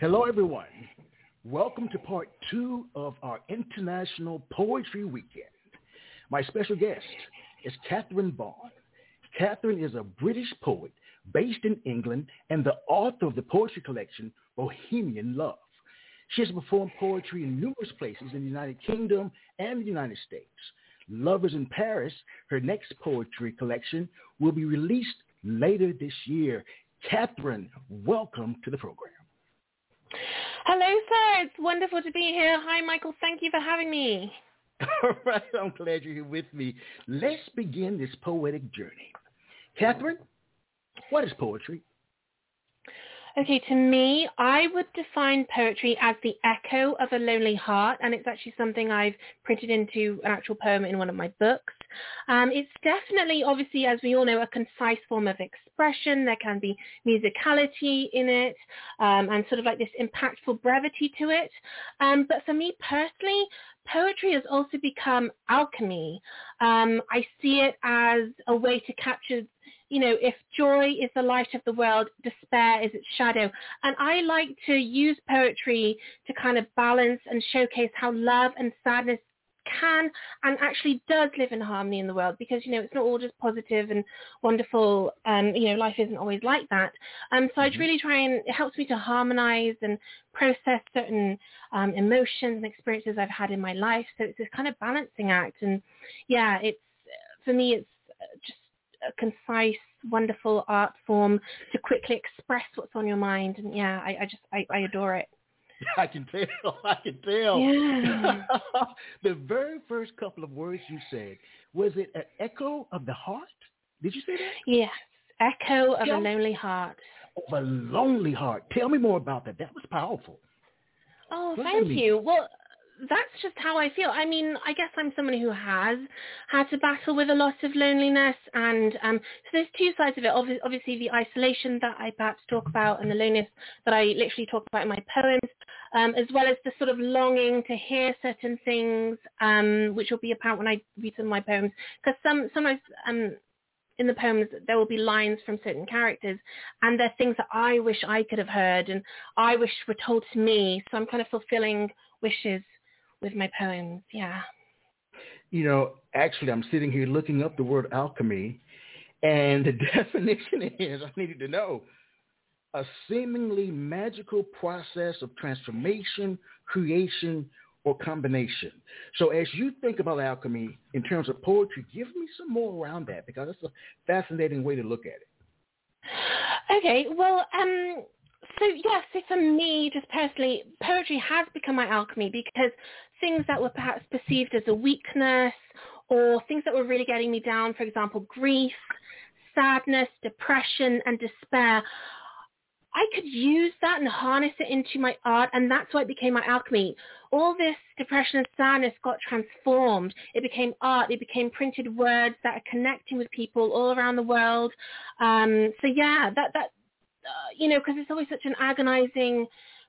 Hello, everyone. Welcome to part two of our International Poetry Weekend. My special guest is Catherine Vaughan. Catherine is a British poet based in England and the author of the poetry collection Bohemian Love. She has performed poetry in numerous places in the United Kingdom and the United States. Lovers in Paris, her next poetry collection, will be released later this year. Catherine, welcome to the program. Hello, sir. It's wonderful to be here. Hi, Michael. Thank you for having me. All right, I'm glad you're here with me. Let's begin this poetic journey. Catherine, what is poetry? Okay, to me, I would define poetry as the echo of a lonely heart, and it's actually something I've printed into an actual poem in one of my books. Um, it's definitely, obviously, as we all know, a concise form of expression. There can be musicality in it, um, and sort of like this impactful brevity to it. Um, but for me personally, poetry has also become alchemy. Um, I see it as a way to capture you know, if joy is the light of the world, despair is its shadow. And I like to use poetry to kind of balance and showcase how love and sadness can and actually does live in harmony in the world because you know it's not all just positive and wonderful um you know life isn't always like that um so mm-hmm. i really try and it helps me to harmonize and process certain um emotions and experiences i've had in my life so it's this kind of balancing act and yeah it's for me it's just concise, wonderful art form to quickly express what's on your mind. And yeah, I, I just I, I adore it. I can tell. I can tell. Yeah. the very first couple of words you said was it an echo of the heart? Did you say that? Yes, echo of a lonely heart. Of a lonely heart. Tell me more about that. That was powerful. Oh, thank you. Well, that's just how I feel. I mean, I guess I'm someone who has had to battle with a lot of loneliness, and um, so there's two sides of it. Obviously, obviously, the isolation that I perhaps talk about, and the loneliness that I literally talk about in my poems, um, as well as the sort of longing to hear certain things, um, which will be apparent when I read some of my poems. Because some sometimes um, in the poems there will be lines from certain characters and they're things that I wish I could have heard and I wish were told to me. So I'm kind of fulfilling wishes with my poems. Yeah. You know, actually, I'm sitting here looking up the word alchemy, and the definition is I needed to know a seemingly magical process of transformation, creation, or combination. So as you think about alchemy in terms of poetry, give me some more around that because it's a fascinating way to look at it. Okay, well, um, so yes, so for me, just personally, poetry has become my alchemy because things that were perhaps perceived as a weakness or things that were really getting me down, for example, grief, sadness, depression, and despair, I could use that and harness it into my art, and that's why it became my alchemy. All this depression and sadness got transformed. It became art. It became printed words that are connecting with people all around the world. Um, so yeah, that that uh, you know, because it's always such an agonizing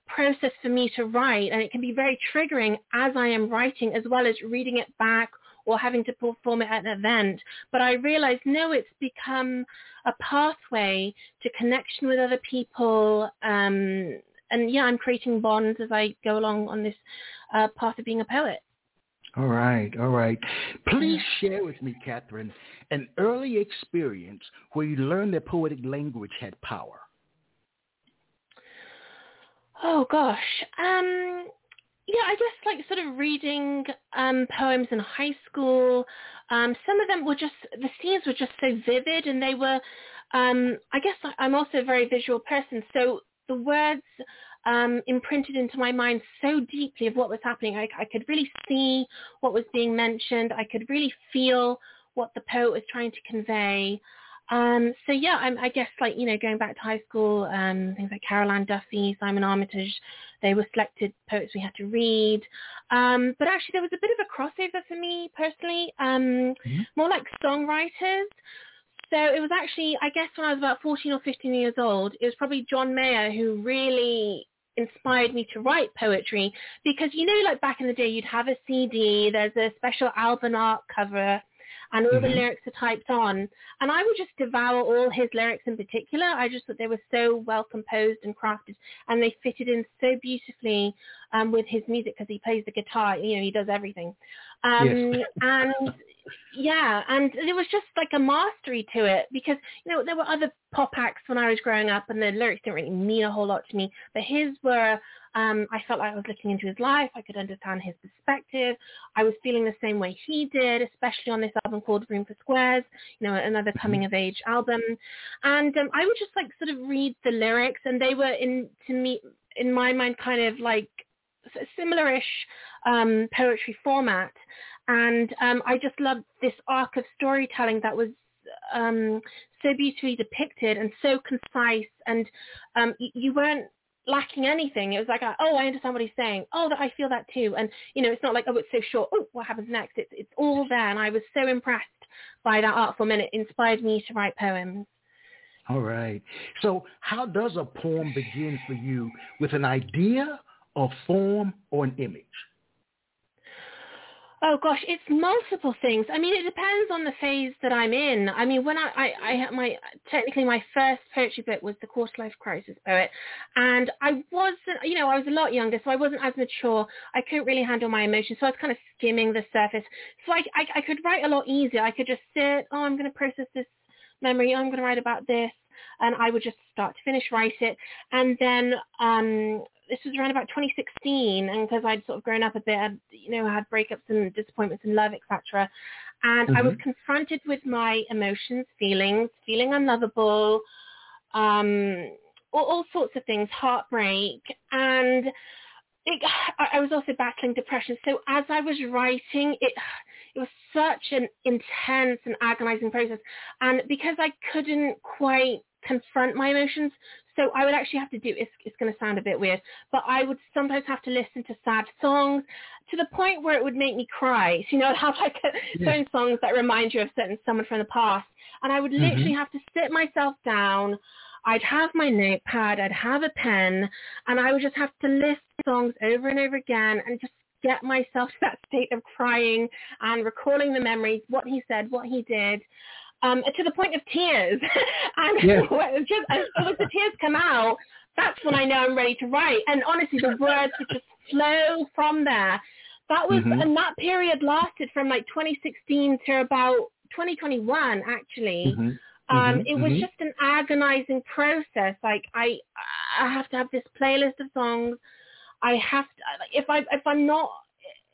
process for me to write and it can be very triggering as I am writing as well as reading it back or having to perform it at an event. But I realized, no, it's become a pathway to connection with other people. Um, and yeah, I'm creating bonds as I go along on this uh, path of being a poet. All right, all right. Please share with me, Catherine, an early experience where you learned that poetic language had power. Oh gosh. Um yeah, I guess like sort of reading um poems in high school. Um some of them were just the scenes were just so vivid and they were um I guess I'm also a very visual person, so the words um, imprinted into my mind so deeply of what was happening. I, I could really see what was being mentioned. I could really feel what the poet was trying to convey. Um, so yeah, I'm, I guess like you know going back to high school, um, things like Carol Ann Duffy, Simon Armitage, they were selected poets we had to read. Um, but actually, there was a bit of a crossover for me personally, um, mm-hmm. more like songwriters. So it was actually, I guess, when I was about 14 or 15 years old, it was probably John Mayer who really inspired me to write poetry because you know like back in the day you'd have a CD there's a special album art cover and all mm-hmm. the lyrics are typed on. And I would just devour all his lyrics in particular. I just thought they were so well composed and crafted, and they fitted in so beautifully um, with his music because he plays the guitar. You know, he does everything. Um, yes. and yeah, and there was just like a mastery to it because you know there were other pop acts when I was growing up, and the lyrics didn't really mean a whole lot to me, but his were um, I felt like I was looking into his life. I could understand his perspective. I was feeling the same way he did, especially on this album called Room for Squares, you know, another mm-hmm. coming of age album. And um, I would just like sort of read the lyrics, and they were in to me in my mind kind of like similar-ish um, poetry format. And um, I just loved this arc of storytelling that was um, so beautifully depicted and so concise and um, you weren't lacking anything. It was like, oh, I understand what he's saying. Oh, that I feel that too. And you know, it's not like oh, it's so short. Oh, what happens next? It's it's all there, and I was so impressed by that art form, and it inspired me to write poems. All right. So, how does a poem begin for you? With an idea, a form, or an image? Oh gosh, it's multiple things. I mean, it depends on the phase that I'm in. I mean, when I, I, I had my, technically my first poetry book was the Quarter Life Crisis Poet. And I wasn't, you know, I was a lot younger, so I wasn't as mature. I couldn't really handle my emotions. So I was kind of skimming the surface. So I, I, I could write a lot easier. I could just sit, oh, I'm going to process this memory. I'm going to write about this and I would just start to finish write it. And then um, this was around about 2016, and because I'd sort of grown up a bit, I'd, you know, I had breakups and disappointments in love, etc. And mm-hmm. I was mm-hmm. confronted with my emotions, feelings, feeling unlovable, um, all, all sorts of things, heartbreak, and it, I was also battling depression. So as I was writing, it it was such an intense and agonizing process, and because I couldn't quite confront my emotions. So I would actually have to do, it's, it's going to sound a bit weird, but I would sometimes have to listen to sad songs to the point where it would make me cry. So, you know, I'd have like a, yeah. certain songs that remind you of certain someone from the past. And I would mm-hmm. literally mm-hmm. have to sit myself down. I'd have my notepad, I'd have a pen, and I would just have to list songs over and over again and just get myself to that state of crying and recalling the memories, what he said, what he did um, to the point of tears. and yeah. just, as as the tears come out, that's when I know I'm ready to write. And honestly, the words would just flow from there. That was, mm-hmm. and that period lasted from like 2016 to about 2021, actually. Mm-hmm. Um, mm-hmm. it was mm-hmm. just an agonizing process. Like I, I have to have this playlist of songs. I have to, if I, if I'm not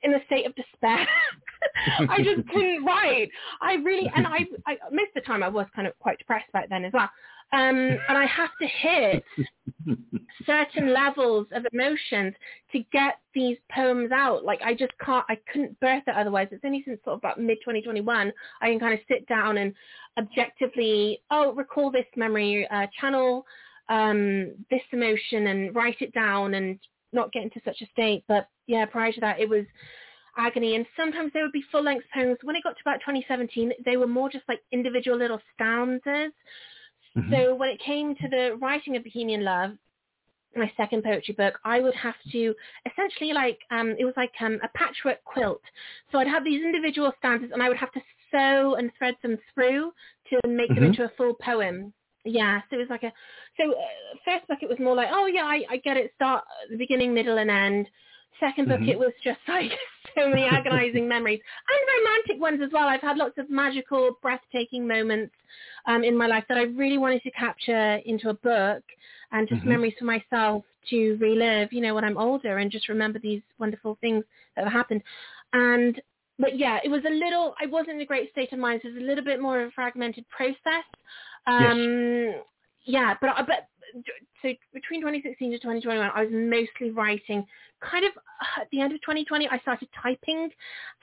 in a state of despair. I just couldn't write. I really, and I, I, most of the time I was kind of quite depressed back then as well. Um, and I have to hit certain levels of emotions to get these poems out. Like I just can't, I couldn't birth it otherwise. It's only since sort of about mid 2021 I can kind of sit down and objectively, oh, recall this memory, uh, channel um, this emotion and write it down and not get into such a state. But yeah, prior to that, it was agony. And sometimes they would be full-length poems. When it got to about 2017, they were more just like individual little stanzas. Mm-hmm. So when it came to the writing of Bohemian Love, my second poetry book, I would have to essentially like, um, it was like um, a patchwork quilt. So I'd have these individual stanzas and I would have to sew and thread them through to make mm-hmm. them into a full poem. Yeah, so it was like a so uh, first book it was more like oh yeah I, I get it start the beginning middle and end. Second book mm-hmm. it was just like so many agonizing memories and romantic ones as well. I've had lots of magical, breathtaking moments um, in my life that I really wanted to capture into a book and just mm-hmm. memories for myself to relive. You know when I'm older and just remember these wonderful things that have happened. And but yeah, it was a little. I wasn't in a great state of mind. So it was a little bit more of a fragmented process. Um, yes. Yeah, but but so between 2016 to 2021, I was mostly writing. Kind of at the end of 2020, I started typing,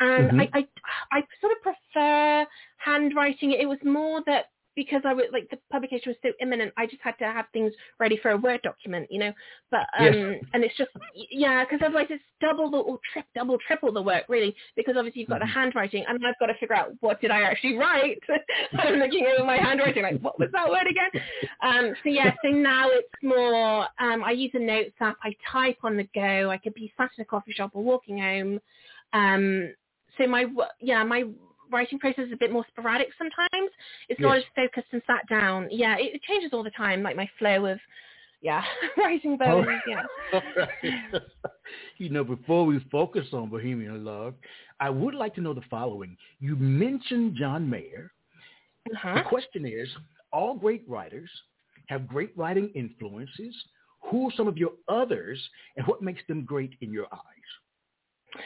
and mm-hmm. I, I I sort of prefer handwriting. It was more that because I was like the publication was so imminent, I just had to have things ready for a Word document, you know. But um, yes. and it's just yeah, because otherwise it's double the or trip, double, triple the work really, because obviously you've got mm-hmm. the handwriting, and I've got to figure out what did I actually write. I'm looking over my handwriting like, what was that word again? Um, so yeah, so now it's more. Um, I use a notes app. I type on the go. I could be sat in a coffee shop or walking home. Um, so my yeah my writing process is a bit more sporadic sometimes. It's yes. not as focused and sat down. Yeah, it, it, changes all the time, like my flow of yeah writing bones. Oh, yeah. you know, before we focus on Bohemian Love, I would like to know the following. You mentioned John Mayer. Uh-huh. The question is, all great writers have great writing influences. Who are some of your others, and what makes them great in your eyes?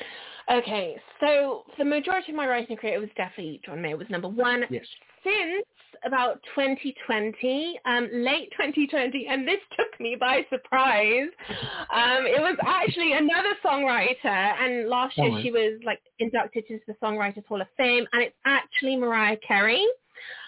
Okay, so the majority of my writing career was definitely John Mayer was number one. Yes. Since about 2020, um, late 2020, and this took me by surprise. Um, it was actually another songwriter, and last year she was like inducted into the Songwriters Hall of Fame, and it's actually Mariah Carey.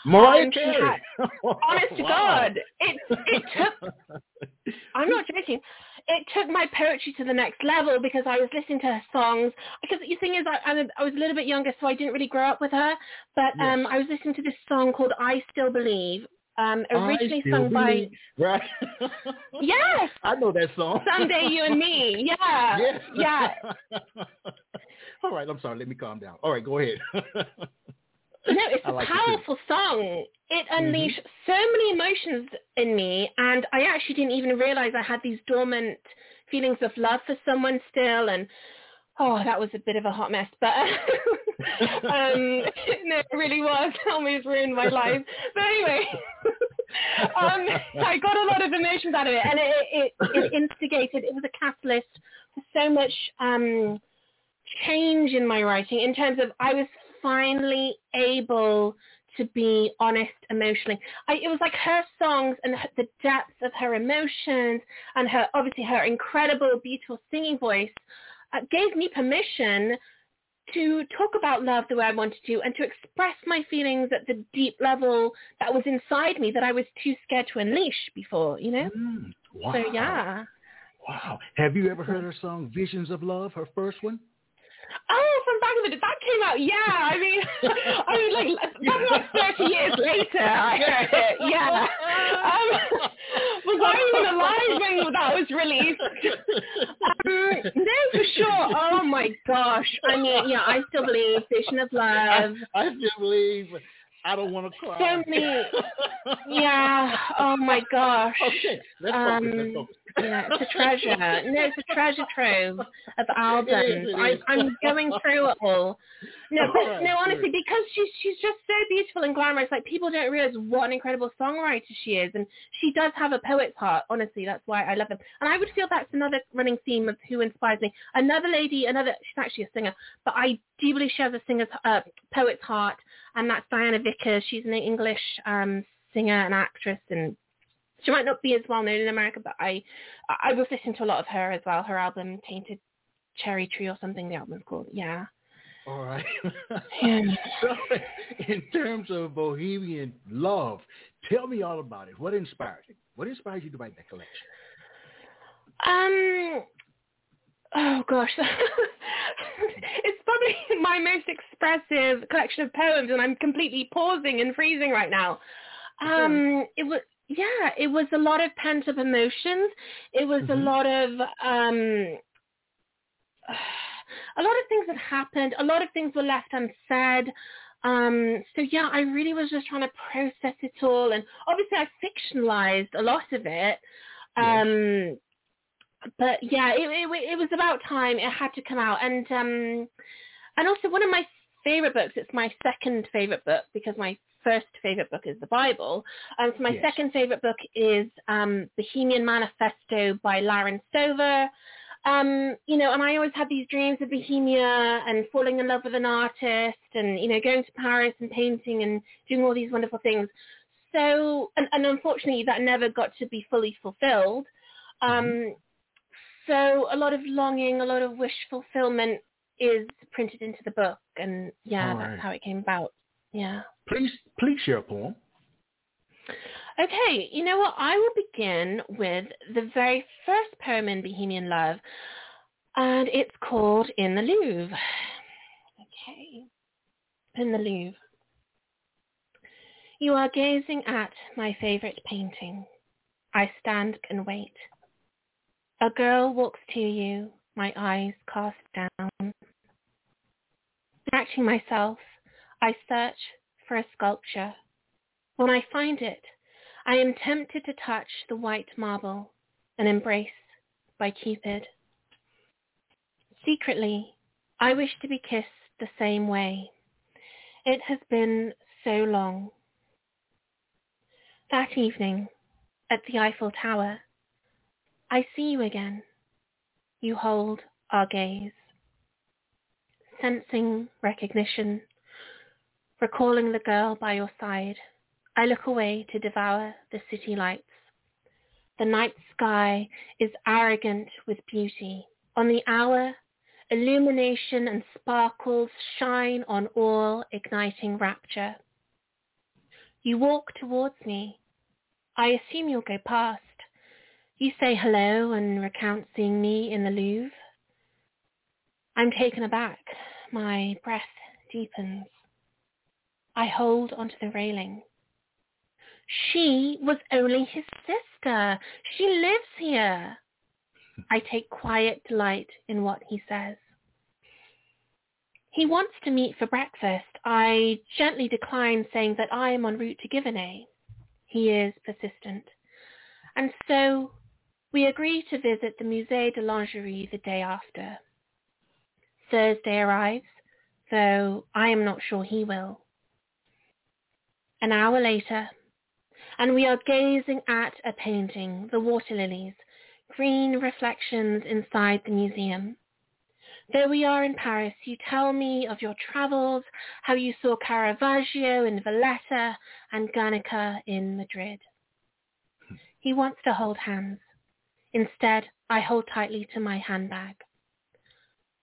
Mariah um, Carey. Had, honest to God, it it took. I'm not joking it took my poetry to the next level because I was listening to her songs. Because the thing is, I, I was a little bit younger, so I didn't really grow up with her. But yes. um, I was listening to this song called "I Still Believe." Um, originally sung by right. yes, I know that song. Someday you and me. Yeah, yes. yeah. All right, I'm sorry. Let me calm down. All right, go ahead. No, it's a like powerful song. It mm-hmm. unleashed mm-hmm. so many emotions in me, and I actually didn't even realize I had these dormant feelings of love for someone still. And oh, that was a bit of a hot mess, but um, no, it really was. It almost ruined my life. But anyway. um, I got a lot of emotions out of it, and it, it, it instigated. It was a catalyst for so much um, change in my writing in terms of I was finally able to be honest emotionally. I, it was like her songs and the depth of her emotions and her obviously her incredible, beautiful singing voice uh, gave me permission to talk about love the way I wanted to and to express my feelings at the deep level that was inside me that I was too scared to unleash before, you know? Mm, wow. So yeah. Wow. Have you ever heard her song Visions of Love, her first one? Oh, from back in the day, that came out. Yeah, I mean, I mean, like probably like thirty years later, I heard it. Yeah, um, was I even alive when that was released? Um, no, for sure. Oh my gosh. I mean, yeah, I still believe Vision of Love. I, I still believe. I don't want to cry. So many. Yeah. Oh my gosh. Okay. Let's focus. Um, let's focus. Yeah, it's a treasure. no, it's a treasure trove of albums. I, I'm going through it all. No, but, right, no, honestly, because she's she's just so beautiful and glamorous. Like people don't realize what an incredible songwriter she is, and she does have a poet's heart. Honestly, that's why I love her. And I would feel that's another running theme of who inspires me. Another lady, another she's actually a singer, but I do believe she has a singer's uh, poet's heart, and that's Diana Vickers. She's an English um, singer and actress and she might not be as well known in America, but I I was listening to a lot of her as well. Her album Tainted Cherry Tree or something. The album's called. Yeah. All right. yeah. so, in terms of Bohemian love, tell me all about it. What inspired it? What inspired you to write that collection? Um. Oh gosh, it's probably my most expressive collection of poems, and I'm completely pausing and freezing right now. Um, it was yeah, it was a lot of pent up emotions. It was mm-hmm. a lot of um a lot of things that happened. A lot of things were left unsaid. Um, so yeah, I really was just trying to process it all, and obviously I fictionalized a lot of it. Um, yes. But yeah, it, it, it was about time. It had to come out, and um, and also one of my favorite books. It's my second favorite book because my first favorite book is the Bible. Um, so my yes. second favorite book is um, Bohemian Manifesto by Laren Stover. Um, you know, and I always had these dreams of Bohemia and falling in love with an artist and, you know, going to Paris and painting and doing all these wonderful things. So, and, and unfortunately that never got to be fully fulfilled. Um, mm-hmm. So a lot of longing, a lot of wish fulfillment is printed into the book. And yeah, that's how it came about. Yeah. Please, please share a poem. Okay, you know what? I will begin with the very first poem in Bohemian Love, and it's called In the Louvre. Okay, In the Louvre. You are gazing at my favorite painting. I stand and wait. A girl walks to you, my eyes cast down. Matching myself, I search for a sculpture. When I find it, I am tempted to touch the white marble and embrace by Cupid. Secretly, I wish to be kissed the same way. It has been so long. That evening, at the Eiffel Tower, I see you again. You hold our gaze. Sensing recognition, recalling the girl by your side, I look away to devour the city lights. The night sky is arrogant with beauty. On the hour, illumination and sparkles shine on all igniting rapture. You walk towards me. I assume you'll go past. You say hello and recount seeing me in the Louvre. I'm taken aback. My breath deepens. I hold onto the railing. She was only his sister. She lives here. I take quiet delight in what he says. He wants to meet for breakfast. I gently decline, saying that I am en route to Giverny. He is persistent. And so we agree to visit the Musée de l'Orangerie the day after. Thursday arrives, though I am not sure he will. An hour later, and we are gazing at a painting, the water lilies, green reflections inside the museum. Though we are in Paris, you tell me of your travels, how you saw Caravaggio in Valletta and Guernica in Madrid. Hmm. He wants to hold hands. Instead, I hold tightly to my handbag.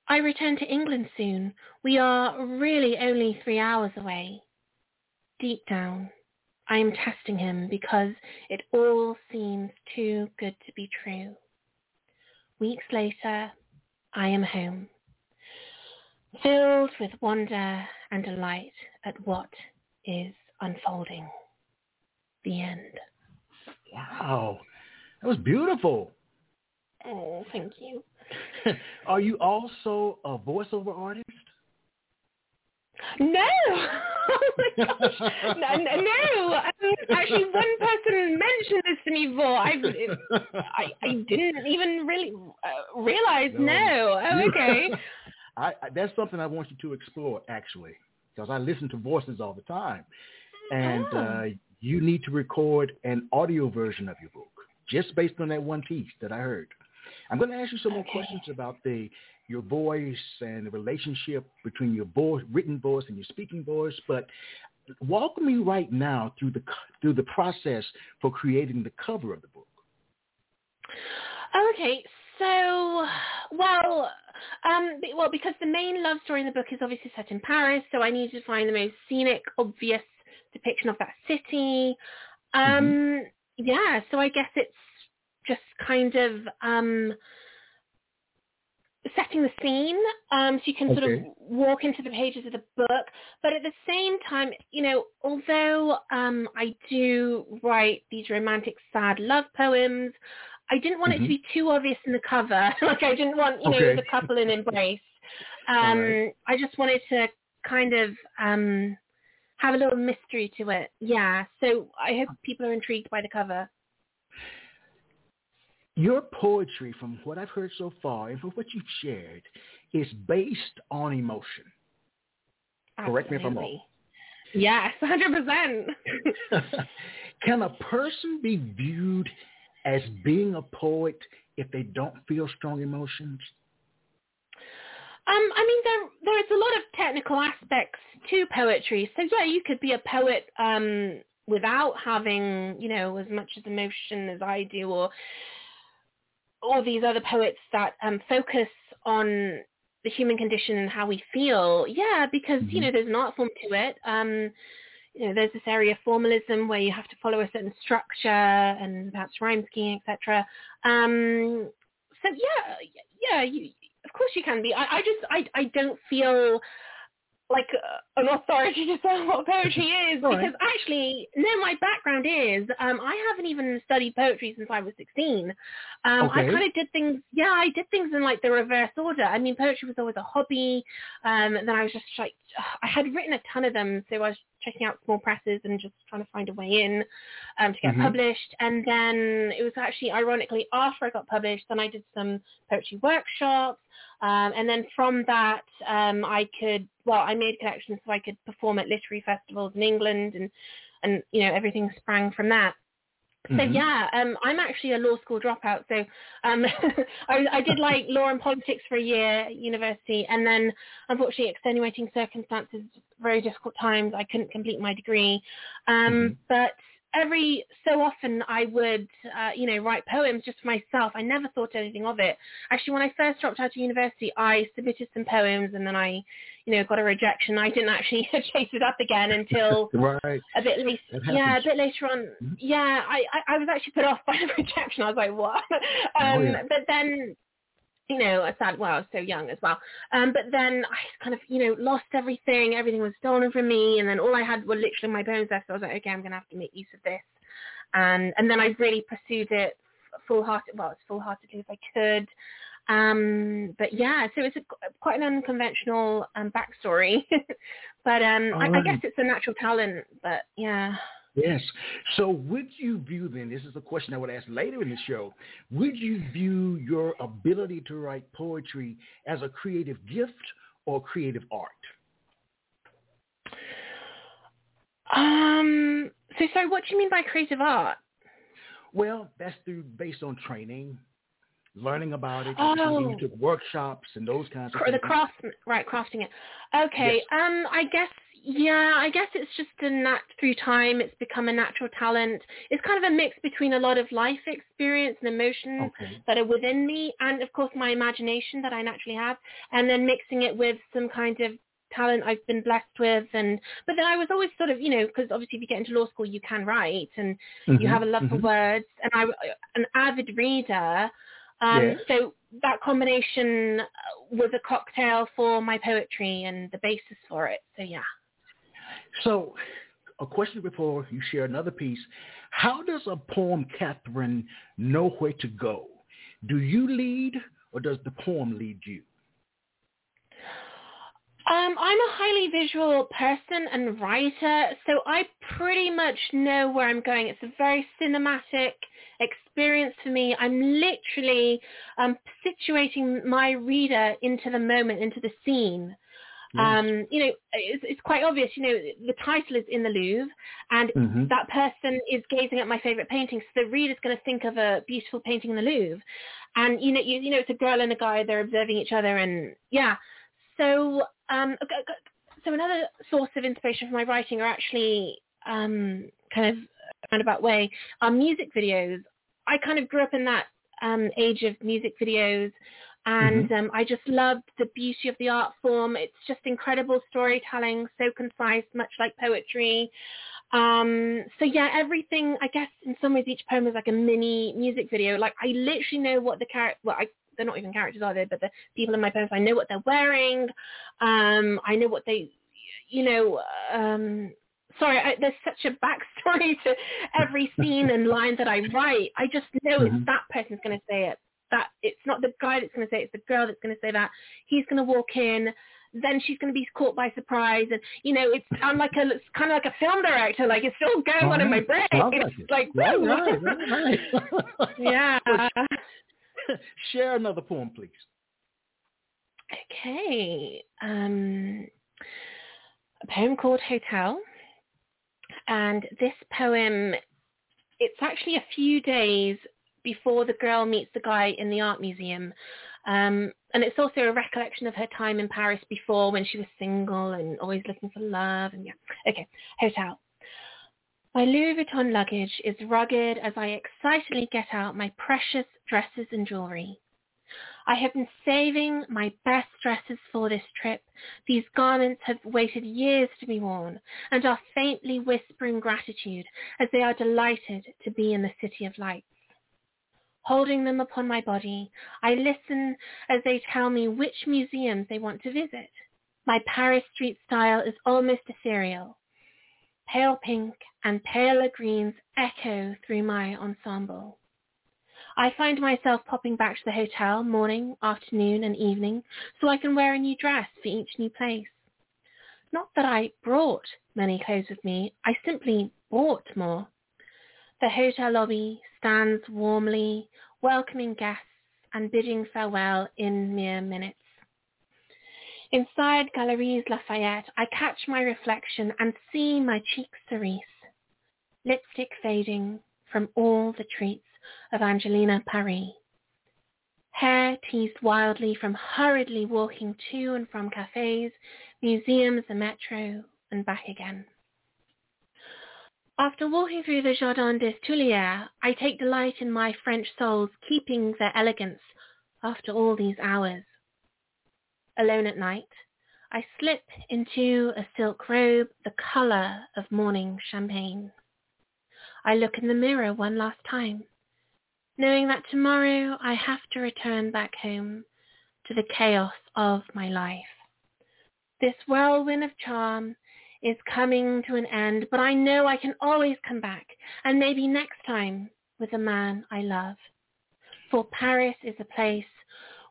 I return to England soon. We are really only three hours away. Deep down, I am testing him because it all seems too good to be true. Weeks later, I am home, filled with wonder and delight at what is unfolding. The end. Wow. That was beautiful. Oh, thank you. Are you also a voiceover artist? No. oh my gosh. No, no. Um, actually, one person mentioned this to me before. I, I, I didn't even really uh, realize. No. no. Oh, okay. I, I, that's something I want you to explore, actually, because I listen to voices all the time, and oh. uh, you need to record an audio version of your book, just based on that one piece that I heard. I'm going to ask you some more questions about the your voice and the relationship between your voice, written voice and your speaking voice, but walk me right now through the through the process for creating the cover of the book. Okay, so well, um, well, because the main love story in the book is obviously set in Paris, so I need to find the most scenic, obvious depiction of that city. Um, mm-hmm. Yeah, so I guess it's just kind of um, setting the scene um, so you can sort of walk into the pages of the book. But at the same time, you know, although um, I do write these romantic, sad love poems, I didn't want mm-hmm. it to mm-hmm. be too obvious in the cover. like I didn't want, you know, the couple in embrace. Um, right. I just wanted to kind of um, have a little mystery to it. Yeah. So I hope people are intrigued by the cover. Your poetry, from what I've heard so far and from what you've shared, is based on emotion. Absolutely. Correct me if I'm wrong. Yes, 100%. Can a person be viewed as being a poet if they don't feel strong emotions? Um, I mean, there there is a lot of technical aspects to poetry. So yeah, you could be a poet um, without having, you know, as much as emotion as I do, or all these other poets that um, focus on the human condition and how we feel. Yeah, because mm-hmm. you know there's an art form to it. Um, you know, there's this area of formalism where you have to follow a certain structure and perhaps rhyme scheme, etc. Um, so yeah, yeah, you, of course you can be. I, I just, I, I don't feel like uh, an authority to say what poetry is because actually no my background is um i haven't even studied poetry since i was 16 um i kind of did things yeah i did things in like the reverse order. I mean poetry was always a hobby um and then i was just like i had written a ton of them so i was checking out small presses and just trying to find a way in um to get Mhm. published and then it was actually ironically after i got published then i did some poetry workshops um, and then from that, um, I could, well, I made connections so I could perform at literary festivals in England and, and you know, everything sprang from that. So Mhm. yeah, um, I'm actually a law school dropout. So um, I, I did like law and politics for a year at university, and then unfortunately, extenuating circumstances, very difficult times. I couldn't complete my degree, um, Mhm. but every so often I would, uh, you know, write poems just for myself. I never thought anything of it. Actually, when I first dropped out of university, I submitted some poems, and then I, you know, got a rejection. I didn't actually chase it up again until Right. a bit later. Yeah, a bit later on. Mhm. Yeah, I, I, I was actually put off by the rejection. I was like, what? Um, Oh, yeah. But then, you know, I sad. Well, I was so young as well. Um, but then I kind of, you know, lost everything. Everything was stolen from me, and then all I had were literally my bones left. So I was like, okay, I'm gonna have to make use of this. And and then I really pursued it full hearted. Well, as full heartedly as I could. Um, but yeah, so it's a, quite an unconventional um, backstory. but um, I, I guess it's a natural talent. But yeah. Yes. So would you view then, this is a question I would ask later in the show, would you view your ability to write poetry as a creative gift or creative art? Um. So, sorry. What do you mean by creative art? Well, that's through based on training, learning about it, Oh. you took workshops and those kinds of Cra- things. the craft, right? Crafting it. Okay. Yes. Um. I guess. Yeah. I guess it's just a nat through time. It's become a natural talent. It's kind of a mix between a lot of life experience and emotions Okay. that are within me, and of course my imagination that I naturally have, and then mixing it with some kind of talent I've been blessed with and but then I was always sort of you know because obviously if you get into law school you can write and you have a love for mhm. words and I an avid reader um Yes. so that combination uh, was a cocktail for my poetry and the basis for it so yeah So, a question before you share another piece. How does a poem, Catherine, know where to go? Do you lead or does the poem lead you? Um, I'm a highly visual person and writer, so I pretty much know where I'm going. It's a very cinematic experience for me. I'm literally um, situating my reader into the moment, into the scene. Um, you know, it's, it's quite obvious. You know, the title is in the Louvre, and Mhm. that person is gazing at my favorite painting. So the reader's going to think of a beautiful painting in the Louvre, and you know, you, you know, it's a girl and a guy. They're observing each other, and yeah. So, um, so another source of inspiration for my writing are actually um, kind of roundabout way are music videos. I kind of grew up in that um, age of music videos. And um, I just loved the beauty of the art form. It's just incredible storytelling, so concise, much like poetry. Um, so yeah, everything. I guess in some ways, each poem is like a mini music video. Like I literally know what the character. Well, I, they're not even characters, are they? But the people in my poems, I know what they're wearing. Um, I know what they, you know. Um, sorry, I, there's such a backstory to every scene and line that I write. I just know Mhm. it's that person's going to say it. That it's not the guy that's going to say it, it's the girl that's going to say that. He's going to walk in, then she's going to be caught by surprise, and you know, it's I'm like a it's kind of like a film director. Like it's still going on in my brain. Sounds like It's it. like Right, right, right, right. yeah. Share another poem, please. Okay. Um, a poem called Hotel. And this poem, it's actually a few days before the girl meets the guy in the art museum. Um, and it's also a recollection of her time in Paris before when she was single and always looking for love. And yeah. Okay. Hotel. My Louis Vuitton luggage is rugged as I excitedly get out my precious dresses and jewelry. I have been saving my best dresses for this trip. These garments have waited years to be worn and are faintly whispering gratitude as they are delighted to be in the city of lights. Holding them upon my body, I listen as they tell me which museums they want to visit. My Paris street style is almost ethereal. Pale pink and paler greens echo through my ensemble. I find myself popping back to the hotel morning, afternoon and evening so I can wear a new dress for each new place. Not that I brought many clothes with me, I simply bought more. The hotel lobby stands warmly, welcoming guests and bidding farewell in mere minutes. Inside Galeries Lafayette, I catch my reflection and see my cheeks cerise, lipstick fading from all the treats of Angelina Paris. Hair teased wildly from hurriedly walking to and from cafes, museums, the metro, and back again. After walking through the Jardin des Tuileries, I take delight in my French souls keeping their elegance after all these hours. Alone at night, I slip into a silk robe the color of morning champagne. I look in the mirror one last time knowing that tomorrow I have to return back home to the chaos of my life. This whirlwind of charm is coming to an end, but I know I can always come back, and maybe next time with a man I love. For Paris is a place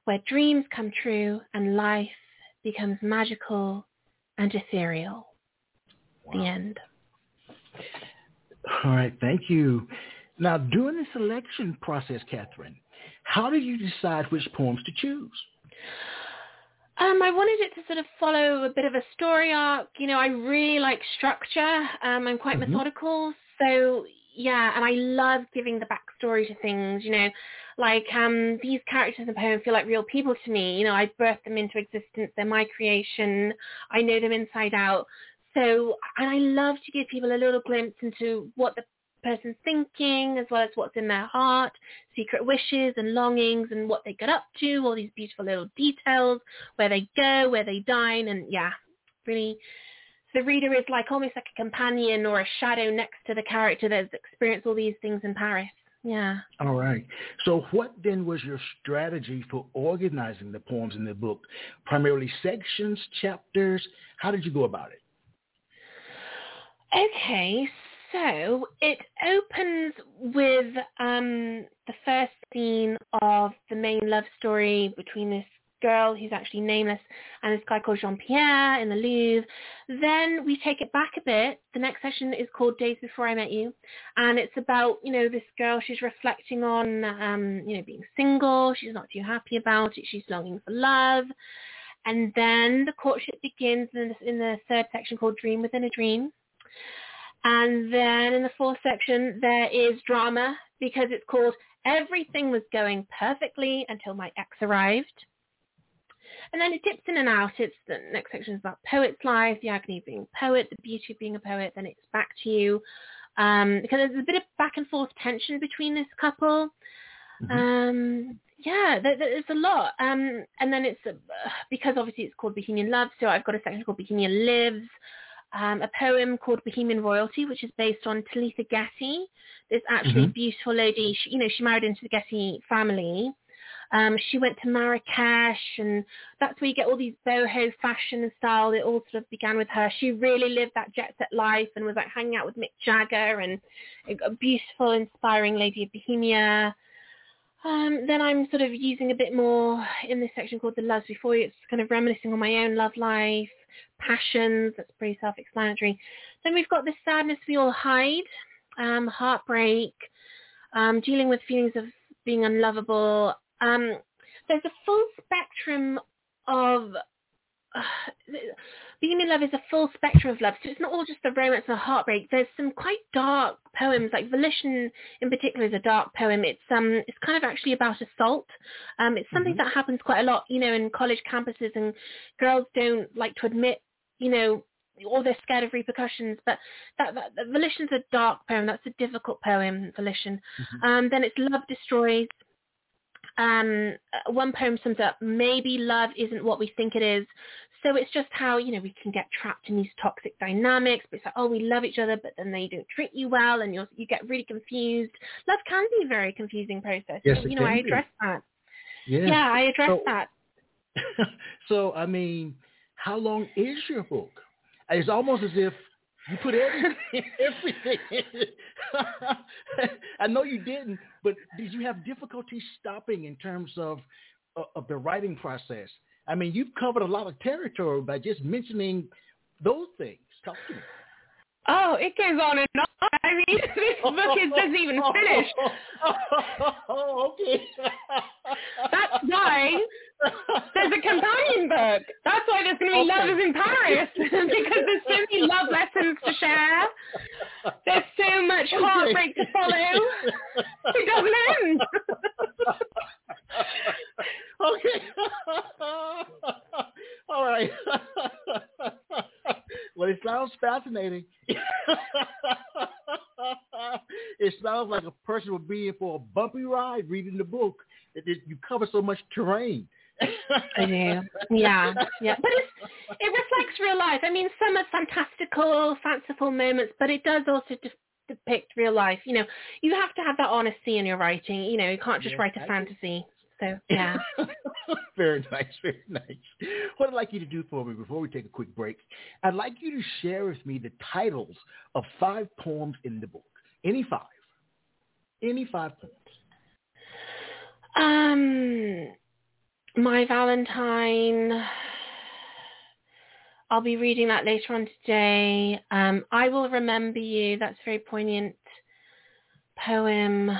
where dreams come true and life becomes magical and ethereal. Wow. The end. All right, thank you. Now, during the selection process, Catherine, how did you decide which poems to choose? Um, I wanted it to sort of follow a bit of a story arc. You know, I really like structure. Um, I'm quite mm-hmm. methodical, so yeah, and I love giving the backstory to things. You know, like um, these characters in the poem feel like real people to me. You know, I birthed them into existence. They're my creation. I know them inside out. So, and I love to give people a little glimpse into what the person's thinking as well as what's in their heart, secret wishes and longings and what they get up to, all these beautiful little details, where they go, where they dine, and yeah, really the reader is like almost like a companion or a shadow next to the character that's experienced all these things in Paris. Yeah. All right. So what then was your strategy for organizing the poems in the book? Primarily sections, chapters? How did you go about it? Okay, so it opens with um, the first scene of the main love story between this girl who's actually nameless and this guy called Jean-Pierre in the Louvre. Then we take it back a bit. The next session is called Days Before I Met You. And it's about, you know, this girl, she's reflecting on, um, you know, being single. She's not too happy about it. She's longing for love. And then the courtship begins in the, in the third section called Dream Within a Dream. And then in the fourth section, there is drama because it's called Everything Was Going Perfectly Until My Ex Arrived. And then it dips in and out. It's the next section is about poet's life, the agony of being a poet, the beauty of being a poet. Then it's back to you um, because there's a bit of back and forth tension between this couple. Mm-hmm. Um, yeah, there, there's a lot. Um, and then it's uh, because obviously it's called Bohemian Love, so I've got a section called Bohemian Lives um, a poem called Bohemian Royalty, which is based on Talitha Getty. This actually mm-hmm. beautiful lady. She, you know, she married into the Getty family. Um, she went to Marrakesh, and that's where you get all these boho fashion and style. It all sort of began with her. She really lived that jet set life and was like hanging out with Mick Jagger and a beautiful, inspiring lady of Bohemia. Um, then I'm sort of using a bit more in this section called the loves before you. It's kind of reminiscing on my own love life passions. That's pretty self-explanatory. Then we've got the sadness we all hide, um, heartbreak, um, dealing with feelings of being unlovable. Um, there's a full spectrum of uh, being in love is a full spectrum of love. So it's not all just the romance and the heartbreak. There's some quite dark poems, like Volition in particular is a dark poem. It's um it's kind of actually about assault. Um, it's something mm-hmm. that happens quite a lot, you know, in college campuses, and girls don't like to admit, you know, or they're scared of repercussions. But that, that, that Volition's a dark poem. That's a difficult poem, Volition. Mm-hmm. Um, then it's Love Destroys. Um, one poem sums up, maybe love isn't what we think it is. So it's just how, you know, we can get trapped in these toxic dynamics. But it's like, oh, we love each other, but then they don't treat you well and you you get really confused. Love can be a very confusing process. Yes, you know, I can be. address that. Yeah. Yeah, I address So- that. so I mean, how long is your book? It's almost as if you put everything, everything. in it. I know you didn't, but did you have difficulty stopping in terms of uh, of the writing process? I mean, you've covered a lot of territory by just mentioning those things. Talk to me. Oh, it goes on and on. I mean, this book is doesn't even finish. Oh, okay. That's why there's a companion book. That's why there's going to be Okay. Lovers in Paris because there's so many love lessons to share. There's so much heartbreak to follow. It doesn't end. okay. All right. well, it sounds fascinating. it sounds like a person would be in for a bumpy ride reading the book. It, it, you cover so much terrain. I do. Yeah, yeah. But it's, it reflects real life. I mean, some are fantastical, fanciful moments, but it does also de- depict real life. You know, you have to have that honesty in your writing. You know, you can't just write I a do. fantasy. So, yeah. very nice, very nice. What I'd like you to do for me before we take a quick break, I'd like you to share with me the titles of five poems in the book. Any five. Any five poems. Um, My Valentine. I'll be reading that later on today. Um, I will remember you. That's a very poignant poem.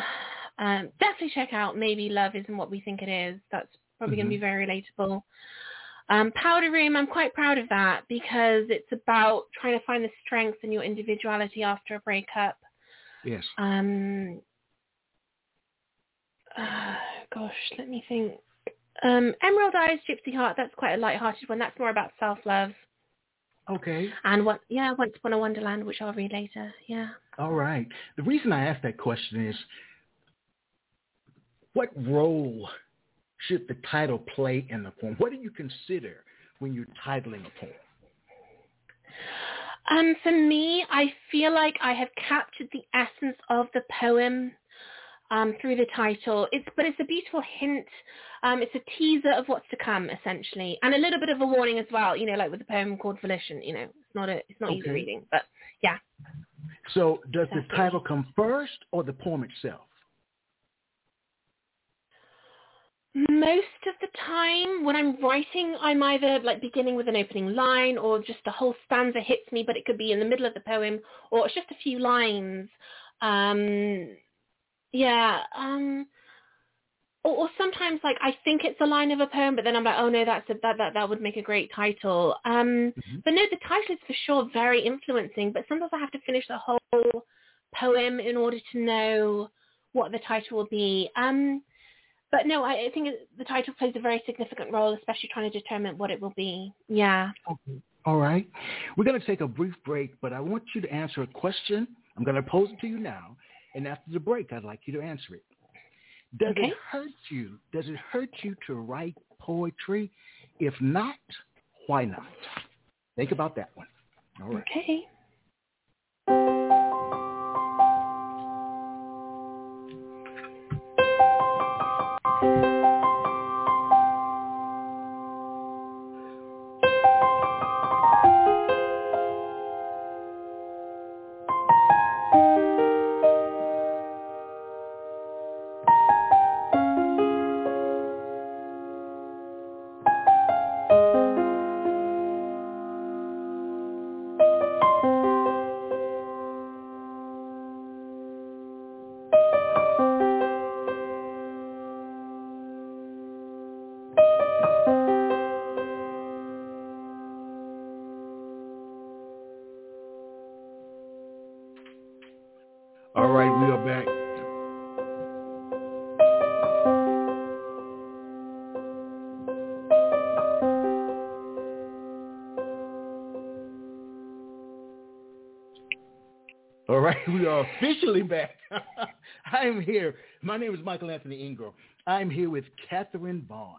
Um, definitely check out Maybe Love Isn't What We Think It Is. That's probably going to be very relatable. Um, Powder Room, I'm quite proud of that because it's about trying to find the strength in your individuality after a breakup. Yes. Um, uh, gosh, let me think. Um, Emerald Eyes, Gypsy Heart. That's quite a light-hearted one. That's more about self-love. Okay. And what? Yeah, Once Upon a Wonderland, which I'll read later. Yeah. All right. The reason I asked that question is what role should the title play in the poem? What do you consider when you're titling a poem? Um, for me, I feel like I have captured the essence of the poem um, through the title. It's but it's a beautiful hint. Um, it's a teaser of what's to come, essentially, and a little bit of a warning as well. You know, like with the poem called Volition. You know, it's not a it's not easy reading, but yeah. So does the title come first or the poem itself? Most of the time when I'm writing, I'm either like beginning with an opening line or just the whole stanza hits me, but it could be in the middle of the poem or it's just a few lines. Um, yeah. Um, or, or sometimes like I think it's a line of a poem, but then I'm like, oh no, that's a, that, that, that would make a great title. Um, Mhm. but no, the title is for sure very influencing, but sometimes I have to finish the whole poem in order to know what the title will be. Um, but no, I, I think the title plays a very significant role, especially trying to determine what it will be. Yeah. Okay. All right. We're going to take a brief break, but I want you to answer a question. I'm going to pose it to you now. And after the break, I'd like you to answer it. Does Okay. it hurt you? Does it hurt you to write poetry? If not, why not? Think about that one. All right. Okay. All right, we are officially back. I'm here. My name is Michael Anthony Ingram. I'm here with Catherine Vaughan.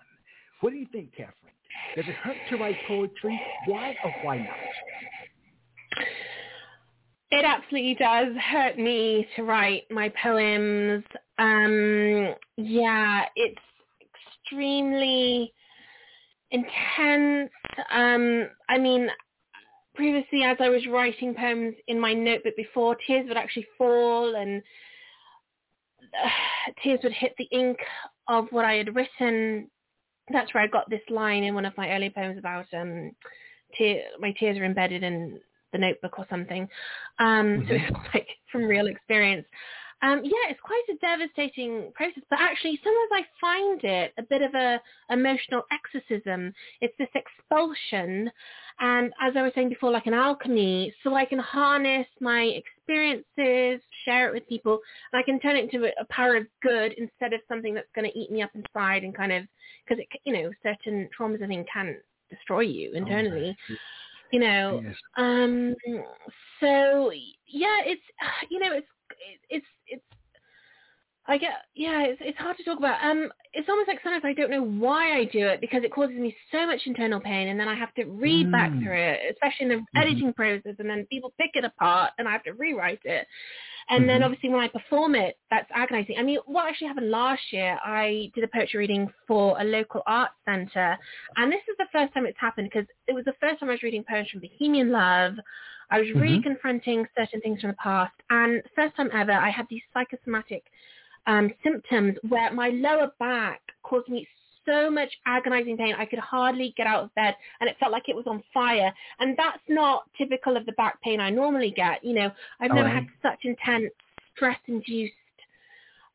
What do you think, Catherine? Does it hurt to write poetry? Why or why not? It absolutely does hurt me to write my poems. Um, yeah, it's extremely intense. Um, I mean, previously as I was writing poems in my notebook before, tears would actually fall and uh, tears would hit the ink of what I had written. That's where I got this line in one of my early poems about um, tear, my tears are embedded in the notebook or something. Um, mm-hmm. So it's like from real experience. Um, yeah, it's quite a devastating process, but actually sometimes I find it a bit of a emotional exorcism. It's this expulsion, and as I was saying before, like an alchemy, so I can harness my experiences, share it with people, and I can turn it into a, a power of good instead of something that's going to eat me up inside and kind of, because, you know, certain traumas, I think, can destroy you internally. Okay you know yes. um so yeah it's you know it's it's it's I get yeah, it's it's hard to talk about. Um, it's almost like sometimes I don't know why I do it because it causes me so much internal pain, and then I have to read mm. back through it, especially in the mm-hmm. editing process, and then people pick it apart, and I have to rewrite it. And mm-hmm. then obviously when I perform it, that's agonizing. I mean, what actually happened last year, I did a poetry reading for a local art center, and this is the first time it's happened because it was the first time I was reading poems from Bohemian Love. I was really mm-hmm. confronting certain things from the past. And first time ever, I had these psychosomatic um, symptoms where my lower back caused me so much agonizing pain. I could hardly get out of bed and it felt like it was on fire. And that's not typical of the back pain I normally get. You know, I've never had such intense stress-induced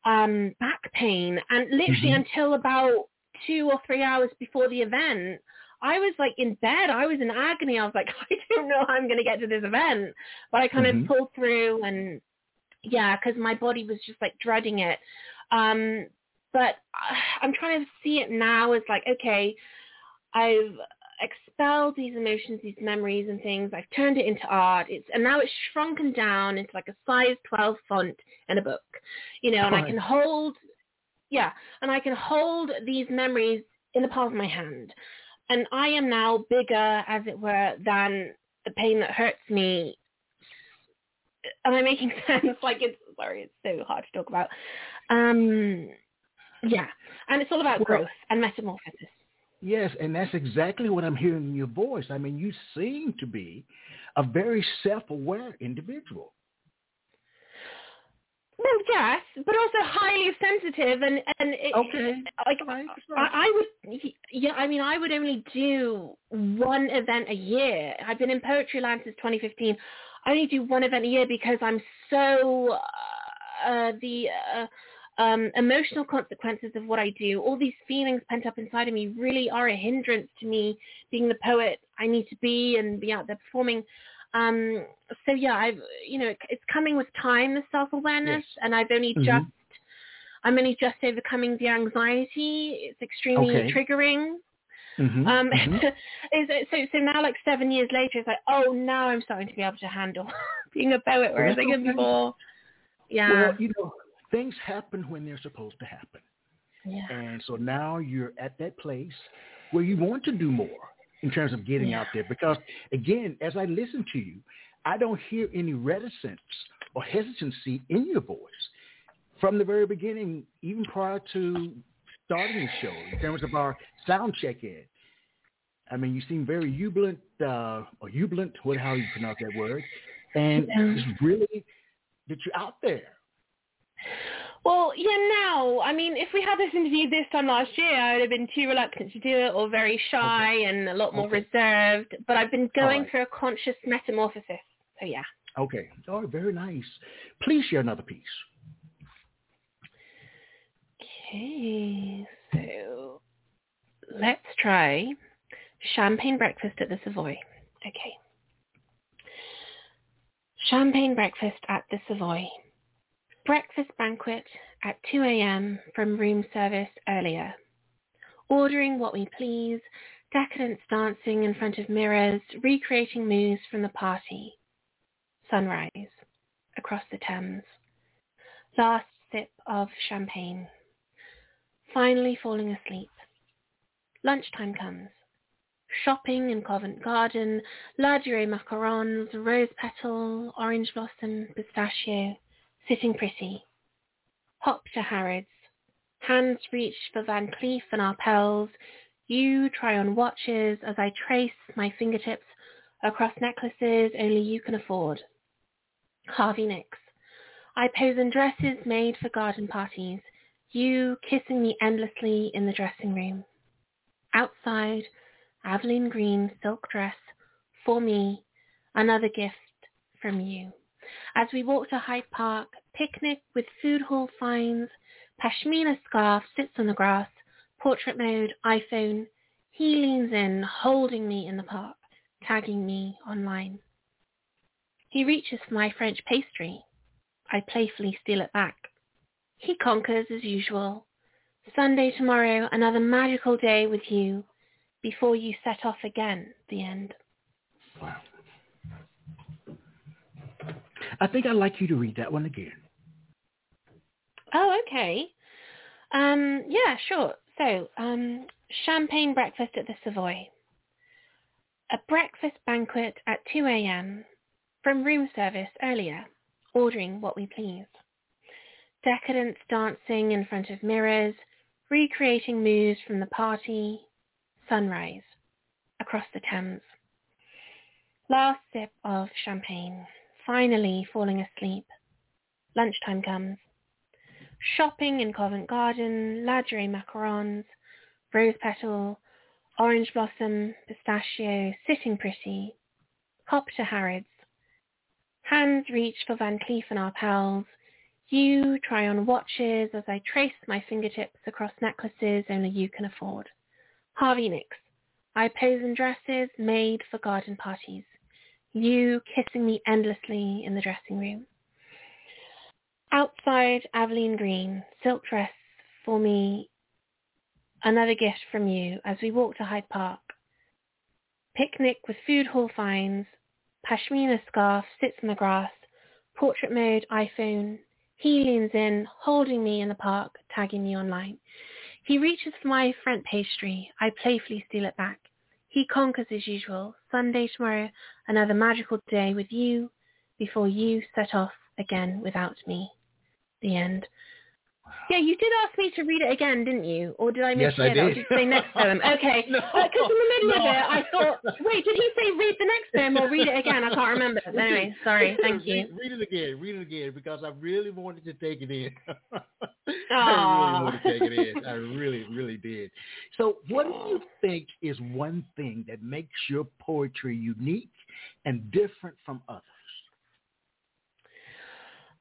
um, back pain. And literally mm-hmm. until about two or three hours before the event, I was like in bed. I was in agony. I was like, I don't know how I'm going to get to this event. But I kind mm-hmm. of pulled through and yeah, because my body was just like dreading it. Um, but I'm trying to see it now as like, okay, I've expelled these emotions, these memories and things. I've turned it into art. It's and now it's shrunken down into like a size 12 font in a book, you know, and I can hold, yeah, and I can hold these memories in the palm of my hand and I am now bigger, as it were, than the pain that hurts me. Am I making sense? like it's sorry, it's so hard to talk about. Um, yeah, and it's all about well, growth and metamorphosis. Yes, and that's exactly what I'm hearing in your voice. I mean, you seem to be a very self-aware individual. Well, yes, but also highly sensitive, and and it, okay, like I, I would, yeah, I mean, I would only do one event a year. I've been in poetry land since 2015. I only do one event a year because I'm so uh, uh, the uh, um, emotional consequences of what I do. All these feelings pent up inside of me really are a hindrance to me being the poet I need to be and be out there performing. Um, so yeah, I've you know it's coming with time the self awareness, yes. and I've only mm-hmm. just I'm only just overcoming the anxiety. It's extremely okay. triggering. Mm-hmm. Um, mm-hmm. so so now like seven years later, it's like oh now I'm starting to be able to handle being a poet, whereas I before. Yeah. Well, you know, things happen when they're supposed to happen. Yeah. And so now you're at that place where you want to do more in terms of getting yeah. out there. Because again, as I listen to you, I don't hear any reticence or hesitancy in your voice from the very beginning, even prior to starting the show, in terms of our sound check in. I mean, you seem very jubilant, uh, or jubilant, what, how you pronounce that word, and it's really that you're out there. Well, yeah, now, I mean, if we had this interview this time last year, I would have been too reluctant to do it or very shy okay. and a lot more okay. reserved. But I've been going right. through a conscious metamorphosis. So, yeah. Okay. Oh, very nice. Please share another piece. Okay. So, let's try champagne breakfast at the Savoy. Okay. Champagne breakfast at the Savoy breakfast banquet at 2 a.m. from room service earlier. Ordering what we please, decadence dancing in front of mirrors, recreating moves from the party. Sunrise across the Thames. Last sip of champagne. Finally falling asleep. Lunchtime comes. Shopping in Covent Garden, Ladurée macarons, rose petal, orange blossom, pistachio, sitting pretty. Hop to Harrods. Hands reach for Van Cleef and Arpels. You try on watches as I trace my fingertips across necklaces only you can afford. Harvey Nicks. I pose in dresses made for garden parties, you kissing me endlessly in the dressing room. Outside, Aveline Green silk dress for me, another gift from you. As we walk to Hyde Park, picnic with food hall finds, pashmina scarf sits on the grass, portrait mode, iPhone. He leans in, holding me in the park, tagging me online. He reaches for my French pastry. I playfully steal it back. He conquers as usual. Sunday tomorrow, another magical day with you before you set off again, the end. Wow. I think I'd like you to read that one again. Oh, okay. Um, yeah, sure. So, um, champagne breakfast at the Savoy. A breakfast banquet at 2 a.m. from room service earlier, ordering what we please. Decadence dancing in front of mirrors, recreating moves from the party, sunrise across the Thames. Last sip of champagne, finally falling asleep. Lunchtime comes. Shopping in Covent Garden, Durée macarons, rose petal, orange blossom, pistachio, sitting pretty. Hop to Harrods. Hands reach for Van Cleef and Arpels. You try on watches as I trace my fingertips across necklaces only you can afford. Harvey Nicks. I pose in dresses made for garden parties. You kissing me endlessly in the dressing room. Outside Aveline Green, silk dress for me, another gift from you as we walk to Hyde Park. Picnic with food hall finds, pashmina scarf sits in the grass, portrait mode iPhone. He leans in, holding me in the park, tagging me online. He reaches for my front pastry. I playfully steal it back. He conquers as usual. Sunday tomorrow, another magical day with you before you set off again without me. The end. Yeah, you did ask me to read it again, didn't you? Or did I miss Yes, I it? did. Or did you say next poem? Okay. No, uh, Because in the middle of it, I thought, wait, did he say read the next poem or read it again? I can't remember. Anyway, sorry. Thank you. Read, read it again. Read it again because I really wanted to take it in. I really wanted to take it in. I really, really did. So, what do you think is one thing that makes your poetry unique and different from others?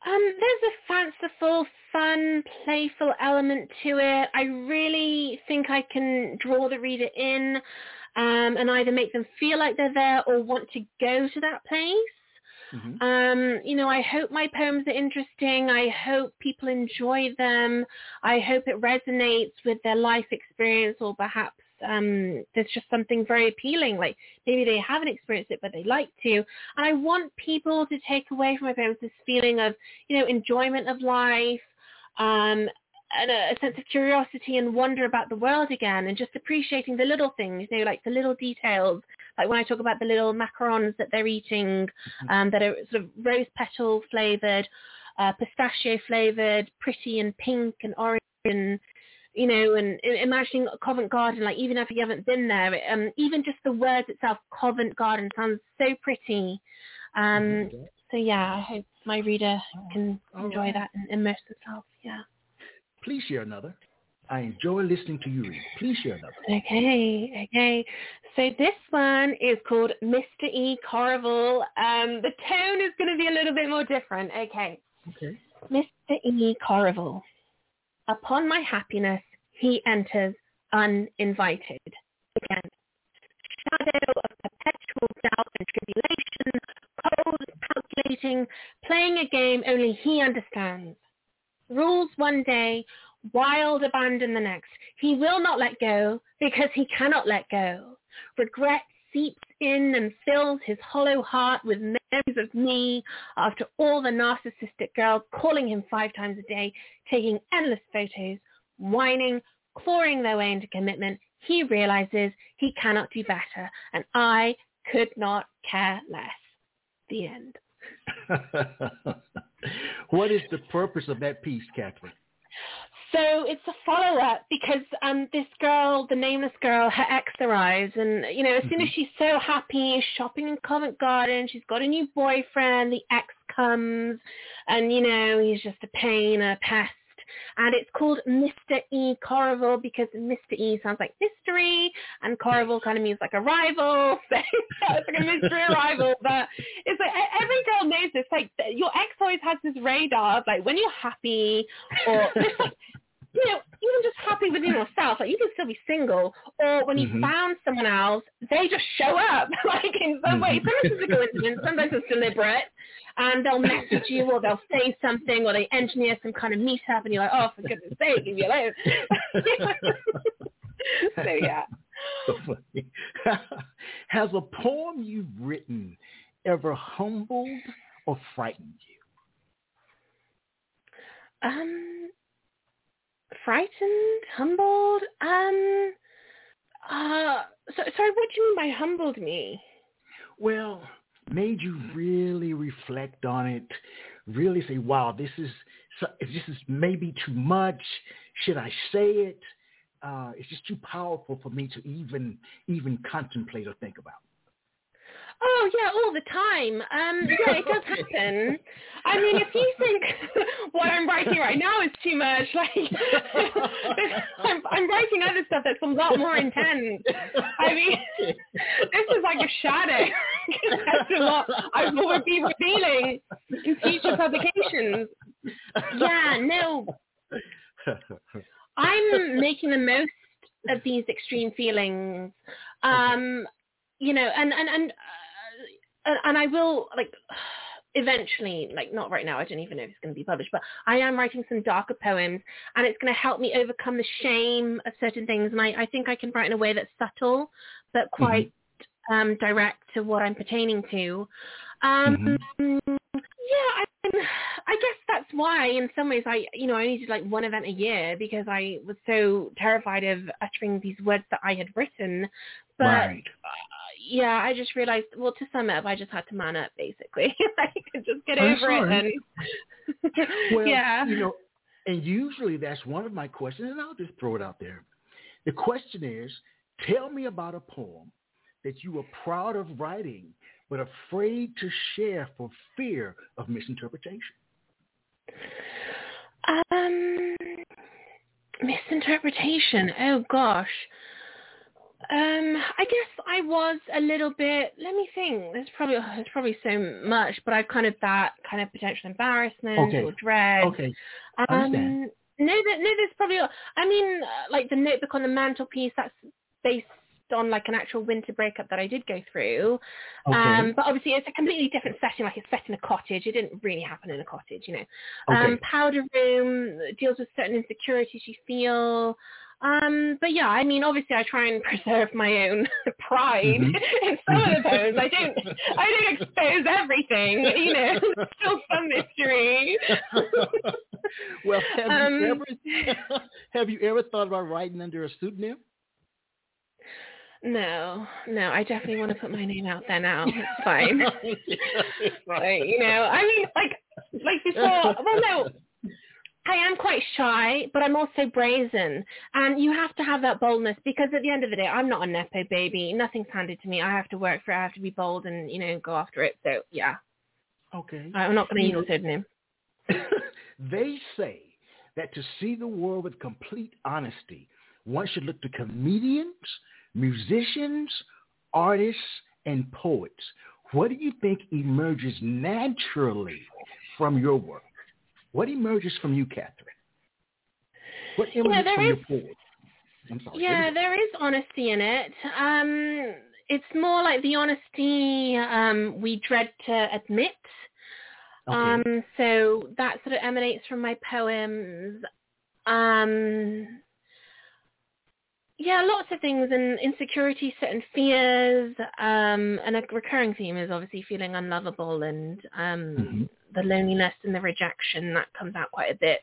Um, there's a fanciful, fun, playful element to it. I really think I can draw the reader in um, and either make them feel like they're there or want to go to that place. Mhm. Um, you know, I hope my poems are interesting. I hope people enjoy them. I hope it resonates with their life experience or perhaps um, there's just something very appealing. Like maybe they haven't experienced it, but they like to. And I want people to take away from my parents this feeling of, you know, enjoyment of life, um, and a, a sense of curiosity and wonder about the world again and just appreciating the little things, you know, like the little details. Like when I talk about the little macarons that they're eating, um, that are sort of rose petal flavored, uh, pistachio flavored, pretty and pink and orange and you know, and i- imagining Covent Garden, like even if you haven't been there, um, even just the words itself, Covent Garden, sounds so pretty. Um, so yeah, I hope my reader can All enjoy right. that and immerse themselves. Yeah. Please share another. I enjoy listening to you read. Please share another. Okay, okay. So this one is called Mr. E. Corrival. Um, the tone is going to be a little bit more different. Okay. Okay. Mr. E. Corrival. Upon my happiness, he enters uninvited. Again. Shadow of perpetual doubt and tribulation, cold, calculating, playing a game only he understands. Rules one day, wild abandon the next. He will not let go because he cannot let go. Regret seeps in and fills his hollow heart with memories of me after all the narcissistic girls calling him five times a day, taking endless photos, whining, clawing their way into commitment, he realizes he cannot do better, and I could not care less. The end. what is the purpose of that piece, Catherine? So it's a follow-up because um, this girl, the nameless girl, her ex arrives, and you know, as soon as mm-hmm. she's so happy, shopping in Covent Garden, she's got a new boyfriend. The ex comes, and you know, he's just a pain, a pest, and it's called Mr. E. Corrival because Mr. E sounds like mystery, and Corrival kind of means like a rival. So it's like a mystery arrival, but it's like every girl knows this. Like your ex always has this radar of like when you're happy or just like you know, even just happy within yourself, like you can still be single, or when you mm-hmm. found someone else, they just show up, like in some way. Mm-hmm. Sometimes it's a coincidence, sometimes it's deliberate, and they'll message you or they'll say something or they engineer some kind of meetup, and you're like, oh, for goodness sake, leave me alone. so yeah. So. Has a poem you've written ever humbled or frightened you? Um, frightened, humbled. Um, uh, so, sorry, what do you mean by humbled me? Well, made you really reflect on it, really say, wow, this is this is maybe too much. Should I say it? Uh, it's just too powerful for me to even even contemplate or think about. Oh yeah, all the time. Um, yeah, it does happen. I mean, if you think what I'm writing right now is too much, like I'm, I'm writing other stuff that's a lot more intense. I mean, this is like a shadow compared to what I will be revealing in future publications. Yeah, no. I'm making the most of these extreme feelings. Um, you know, and and and and, and I will like eventually, like not right now, I don't even know if it's going to be published, but I am writing some darker poems and it's going to help me overcome the shame of certain things. And I, I think I can write in a way that's subtle, but mm-hmm. quite mm-hmm. um, direct to what I'm pertaining to. Um, mm-hmm. Yeah, I, I guess that's why in some ways I, you know, I needed like one event a year because I was so terrified of uttering these words that I had written. But right. Yeah, I just realized, well, to sum up, I just had to man up basically. I could just get over it and well, yeah. You know, and usually that's one of my questions, and I'll just throw it out there. The question is, tell me about a poem that you were proud of writing but afraid to share for fear of misinterpretation? Um, misinterpretation. Oh gosh. Um, I guess I was a little bit. Let me think. There's probably there's probably so much, but I've kind of that kind of potential embarrassment okay. or dread. Okay. Um, no, that, no, there's probably. I mean, uh, like the notebook on the mantelpiece. That's based on like an actual winter breakup that I did go through. Okay. Um, but obviously it's a completely different setting, like it's set in a cottage. It didn't really happen in a cottage, you know. Okay. Um, Powder Room deals with certain insecurities you feel. Um, but yeah, I mean, obviously I try and preserve my own pride mm-hmm. in some of the poems. I don't, I don't expose everything, you know, still some mystery. well, have um, you ever, have you ever thought about writing under a pseudonym? No, no, I definitely want to put my name out there now. It's fine. like, you know, I mean, like, like before. Well, no, I am quite shy, but I'm also brazen, and you have to have that boldness because at the end of the day, I'm not a nepo baby. Nothing's handed to me. I have to work for it. I have to be bold and you know go after it. So yeah. Okay. I'm not going to use a pseudonym. they say that to see the world with complete honesty, one should look to comedians musicians, artists, and poets. What do you think emerges naturally from your work? What emerges from you, Catherine? What emerges yeah, from is, your? Sorry, yeah, there is honesty in it. Um, it's more like the honesty um, we dread to admit. Okay. Um, so that sort of emanates from my poems. Um, yeah, lots of things and insecurity, certain fears, um, and a recurring theme is obviously feeling unlovable and um, mm-hmm. The loneliness and the rejection that comes out quite a bit.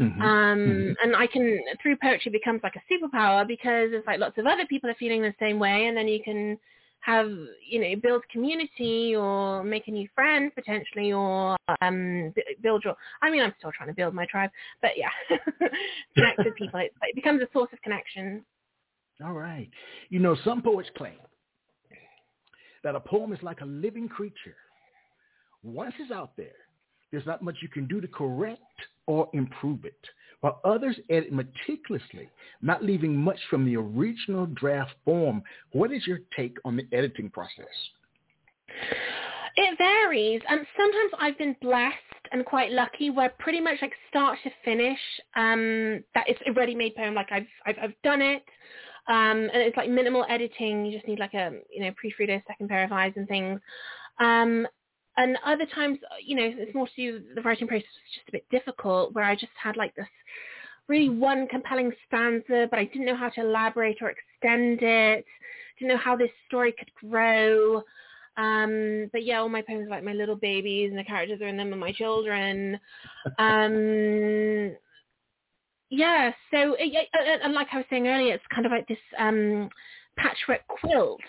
Mm-hmm. Um, mm-hmm. And I can, through poetry, becomes like a superpower because it's like lots of other people are feeling the same way, and then you can have, you know, build community or make a new friend potentially, or um, build your. I mean, I'm still trying to build my tribe, but yeah, connect with people. It, it becomes a source of connection. All right. You know, some poets claim that a poem is like a living creature. Once it's out there, there's not much you can do to correct or improve it, while others edit meticulously, not leaving much from the original draft form. What is your take on the editing process? It varies. And sometimes I've been blessed and quite lucky where pretty much like start to finish, um, that is a ready-made poem. Like I've, I've, I've done it. Um, and it's like minimal editing. You just need like a, you know, proofreader, second pair of eyes and things. Um, and other times, you know, it's more to do the writing process was just a bit difficult, where I just had like this really one compelling stanza, but I didn't know how to elaborate or extend it. Didn't know how this story could grow. Um, but yeah, all my poems are like my little babies, and the characters are in them, and my children. Um, yeah, so and like I was saying earlier, it's kind of like this um, patchwork quilt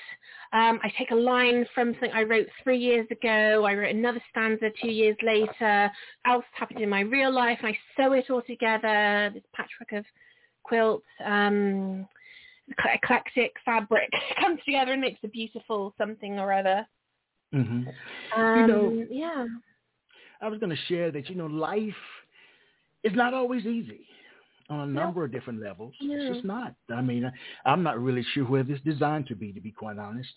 um, I take a line from something I wrote three years ago. I wrote another stanza two years later. Else happened in my real life, and I sew it all together. This patchwork of quilts, um, eclectic fabric comes together and makes a beautiful something or other. Mm-hmm. Um, you know, yeah. I was going to share that you know life is not always easy on a number of different levels. Yeah. It's just not. I mean, I'm not really sure whether it's designed to be, to be quite honest.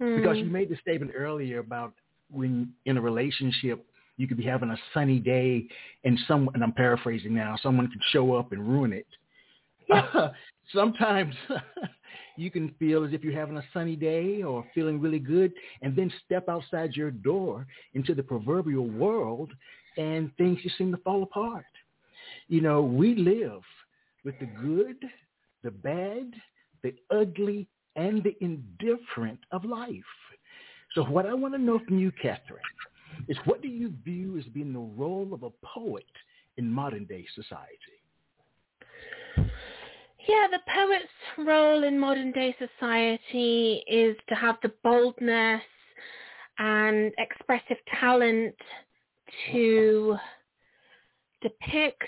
Mm. Because you made the statement earlier about when in a relationship, you could be having a sunny day and some, and I'm paraphrasing now, someone can show up and ruin it. Yeah. sometimes you can feel as if you're having a sunny day or feeling really good and then step outside your door into the proverbial world and things just seem to fall apart. You know, we live with the good, the bad, the ugly, and the indifferent of life. So what I want to know from you, Catherine, is what do you view as being the role of a poet in modern day society? Yeah, the poet's role in modern day society is to have the boldness and expressive talent to depict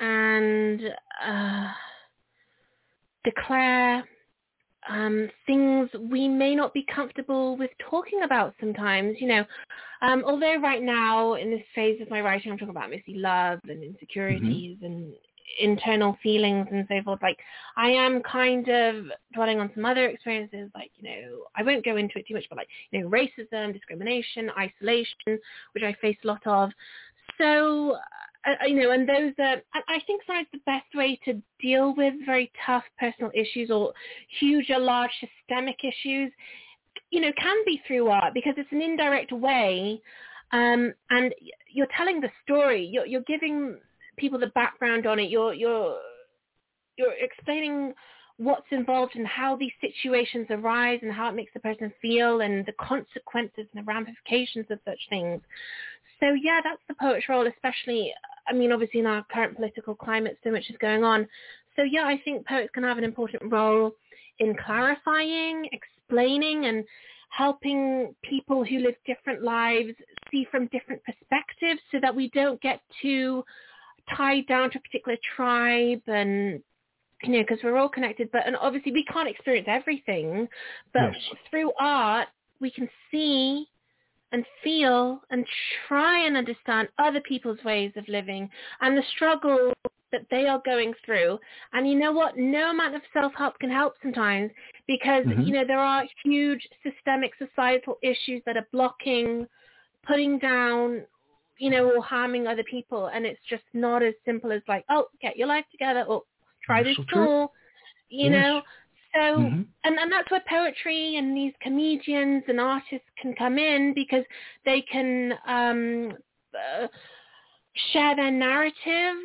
and uh, declare um, things we may not be comfortable with talking about sometimes. You know, um, although right now in this phase of my writing, I'm talking about mostly love and insecurities mm-hmm. and internal feelings and so forth. Like I am kind of dwelling on some other experiences, like you know, I won't go into it too much, but like you know, racism, discrimination, isolation, which I face a lot of. So uh, you know, and those are, I think sometimes the best way to deal with very tough personal issues or huge or large systemic issues, you know, can be through art because it's an indirect way, um, and you're telling the story. You're, you're giving people the background on it. You're you're you're explaining what's involved and how these situations arise and how it makes the person feel and the consequences and the ramifications of such things. So yeah, that's the poet's role, especially, I mean, obviously in our current political climate, so much is going on. So yeah, I think poets can have an important role in clarifying, explaining and helping people who live different lives see from different perspectives so that we don't get too tied down to a particular tribe and you know, because we're all connected, but and obviously we can't experience everything, but yes. through art we can see and feel and try and understand other people's ways of living and the struggle that they are going through. And you know what? No amount of self-help can help sometimes because, mm-hmm. you know, there are huge systemic societal issues that are blocking, putting down, you know, or harming other people. And it's just not as simple as like, oh, get your life together or try this tool, you yes. know. So, mm-hmm. and, and that's where poetry and these comedians and artists can come in because they can um, uh, share their narrative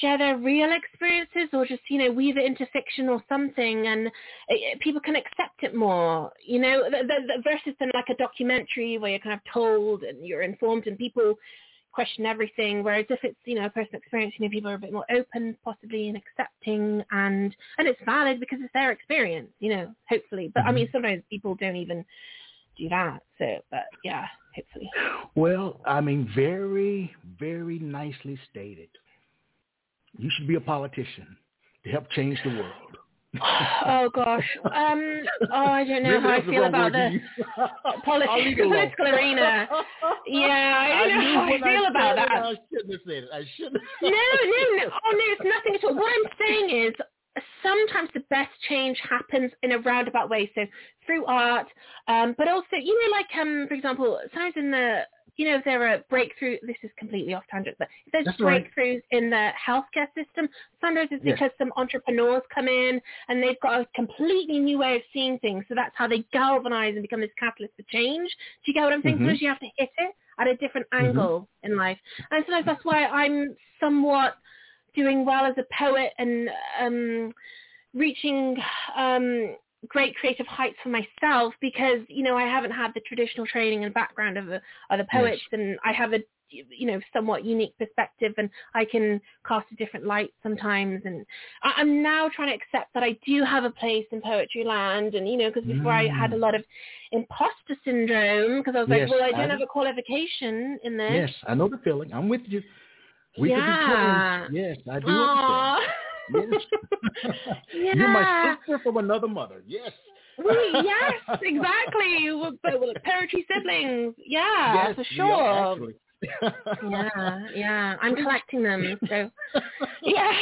share their real experiences or just, you know, weave it into fiction or something and it, people can accept it more, you know, the, the, the versus than like a documentary where you're kind of told and you're informed and people question everything. Whereas if it's, you know, a personal experience, you know, people are a bit more open possibly and accepting and, and it's valid because it's their experience, you know, hopefully. But mm-hmm. I mean, sometimes people don't even do that. So, but yeah, hopefully. Well, I mean, very, very nicely stated. You should be a politician to help change the world. Oh gosh. Um. Oh, I don't know how I feel about the politi- political arena. Yeah, I don't I know how I feel I about that. I shouldn't have said it. I shouldn't. no, no, no. Oh no, it's nothing at all. What I'm saying is, sometimes the best change happens in a roundabout way. So through art, um, but also, you know, like um, for example, sometimes in the you know, if there are breakthroughs, this is completely off tangent, but if there's That's breakthroughs right. in the healthcare system, sometimes it's because some entrepreneurs come in and they've got a completely new way of seeing things. So that's how they galvanize and become this catalyst for change. Do you get what I'm saying? Mm-hmm. Sometimes you have to hit it at a different mm-hmm. angle mm-hmm. in life. And sometimes that's why I'm somewhat doing well as a poet and um, reaching um, great creative heights for myself because you know I haven't had the traditional training and background of the other poets yes. and I have a you know somewhat unique perspective and I can cast a different light sometimes and I, am now trying to accept that I do have a place in poetry land and you know because before mm. I had a mm. lot of imposter syndrome because I was yes, like well I don't I, have a qualification in this yes I know the feeling I'm with you we yeah. could be twins yes I do Yes. yeah. You're my sister from another mother. Yes. We, yes, exactly. Poetry siblings. Yeah, yes, for sure. yeah, yeah. I'm collecting them. So, yeah.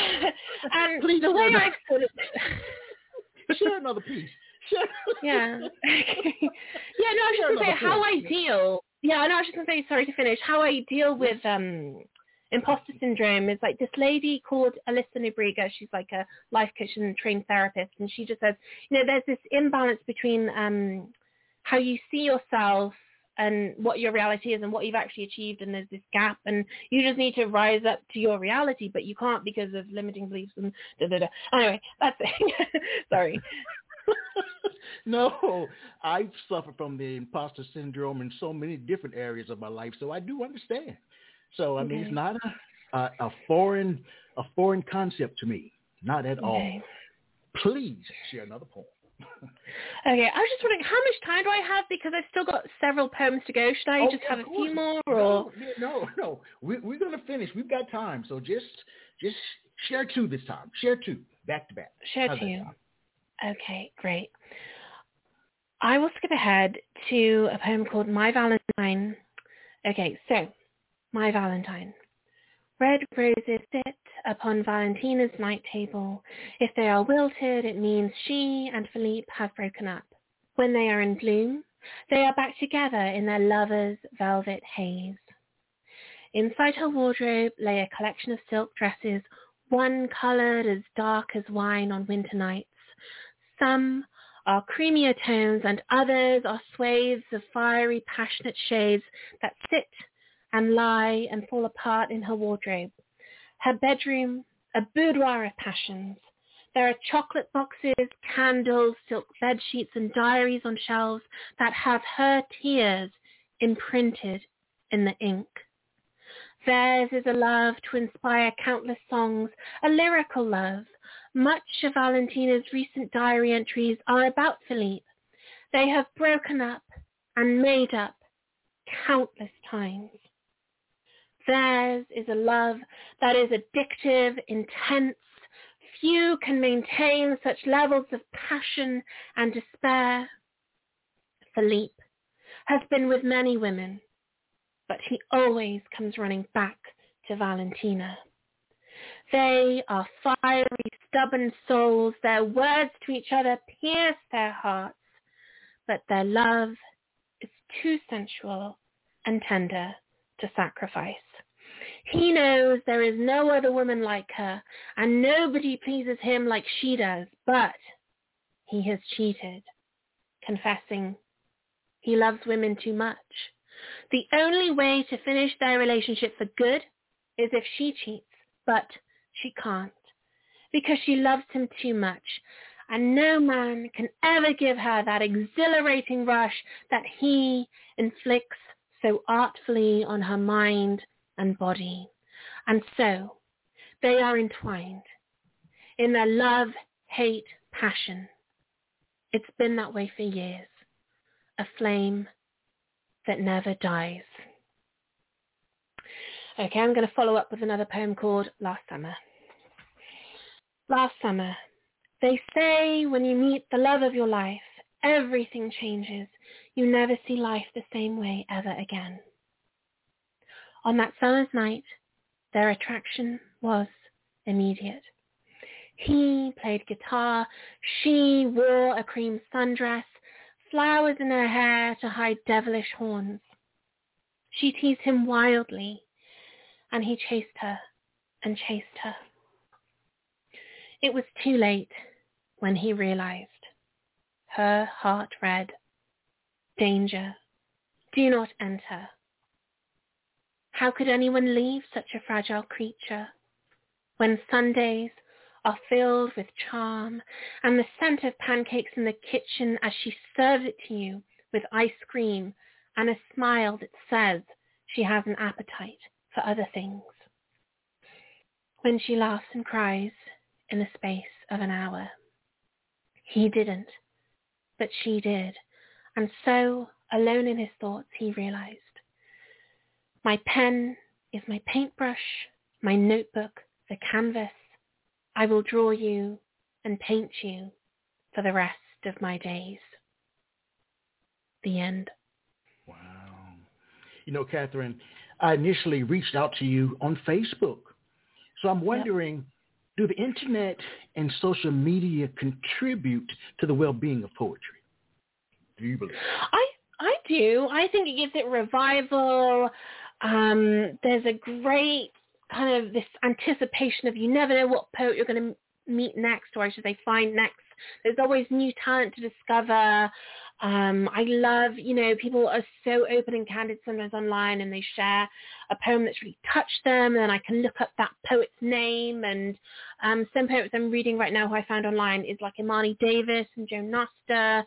And Please the way I put it. Share another piece. yeah. yeah. No, I was just gonna say how I deal. Yeah, no, I was just gonna say. Sorry to finish. How I deal with um imposter syndrome is like this lady called Alyssa Nobriga. She's like a life coach and trained therapist. And she just says, you know, there's this imbalance between um, how you see yourself and what your reality is and what you've actually achieved and there's this gap and you just need to rise up to your reality but you can't because of limiting beliefs and da da da. Anyway, that's it. Sorry. no, I've suffered from the imposter syndrome in so many different areas of my life, so I do understand. So I okay. mean, it's not a, a, a foreign a foreign concept to me, not at okay. all. Please share another poem. okay, I was just wondering how much time do I have because I've still got several poems to go. Should I oh, just have a few more? Or no, no, no. We, we're gonna finish. We've got time, so just just share two this time. Share two back to back. Share How's two. Okay, great. I will skip ahead to a poem called My Valentine. Okay, so my Valentine. Red roses sit upon Valentina's night table. If they are wilted, it means she and Philippe have broken up. When they are in bloom, they are back together in their lover's velvet haze. Inside her wardrobe lay a collection of silk dresses, one coloured as dark as wine on winter nights. Some are creamier tones and others are swathes of fiery, passionate shades that sit and lie and fall apart in her wardrobe. Her bedroom, a boudoir of passions. There are chocolate boxes, candles, silk bed sheets, and diaries on shelves that have her tears imprinted in the ink. Theirs is a love to inspire countless songs, a lyrical love. Much of Valentina's recent diary entries are about Philippe. They have broken up and made up countless times. Theirs is a love that is addictive, intense. Few can maintain such levels of passion and despair. Philippe has been with many women, but he always comes running back to Valentina. They are fiery, stubborn souls. Their words to each other pierce their hearts, but their love is too sensual and tender to sacrifice. He knows there is no other woman like her, and nobody pleases him like she does, but he has cheated, confessing he loves women too much. The only way to finish their relationship for good is if she cheats, but she can't because she loves him too much. And no man can ever give her that exhilarating rush that he inflicts so artfully on her mind and body. And so they are entwined in their love, hate, passion. It's been that way for years, a flame that never dies. Okay, I'm going to follow up with another poem called Last Summer. Last summer, they say when you meet the love of your life, everything changes. You never see life the same way ever again. On that summer's night, their attraction was immediate. He played guitar. She wore a cream sundress, flowers in her hair to hide devilish horns. She teased him wildly, and he chased her and chased her. It was too late when he realized. Her heart read, Danger, do not enter. How could anyone leave such a fragile creature when Sundays are filled with charm and the scent of pancakes in the kitchen as she serves it to you with ice cream and a smile that says she has an appetite for other things. When she laughs and cries in the space of an hour. He didn't, but she did, and so, alone in his thoughts, he realized. My pen is my paintbrush, my notebook, the canvas, I will draw you and paint you for the rest of my days. The end. Wow. You know, Catherine, I initially reached out to you on Facebook. So I'm wondering, yep. do the internet and social media contribute to the well-being of poetry? Do you believe? I I do. I think it gives it revival. Um, there's a great kind of this anticipation of you never know what poet you're going to meet next, or I should say find next. There's always new talent to discover. Um, I love, you know, people are so open and candid sometimes online and they share a poem that's really touched them and I can look up that poet's name and um, some poets I'm reading right now who I found online is like Imani Davis and Joe Noster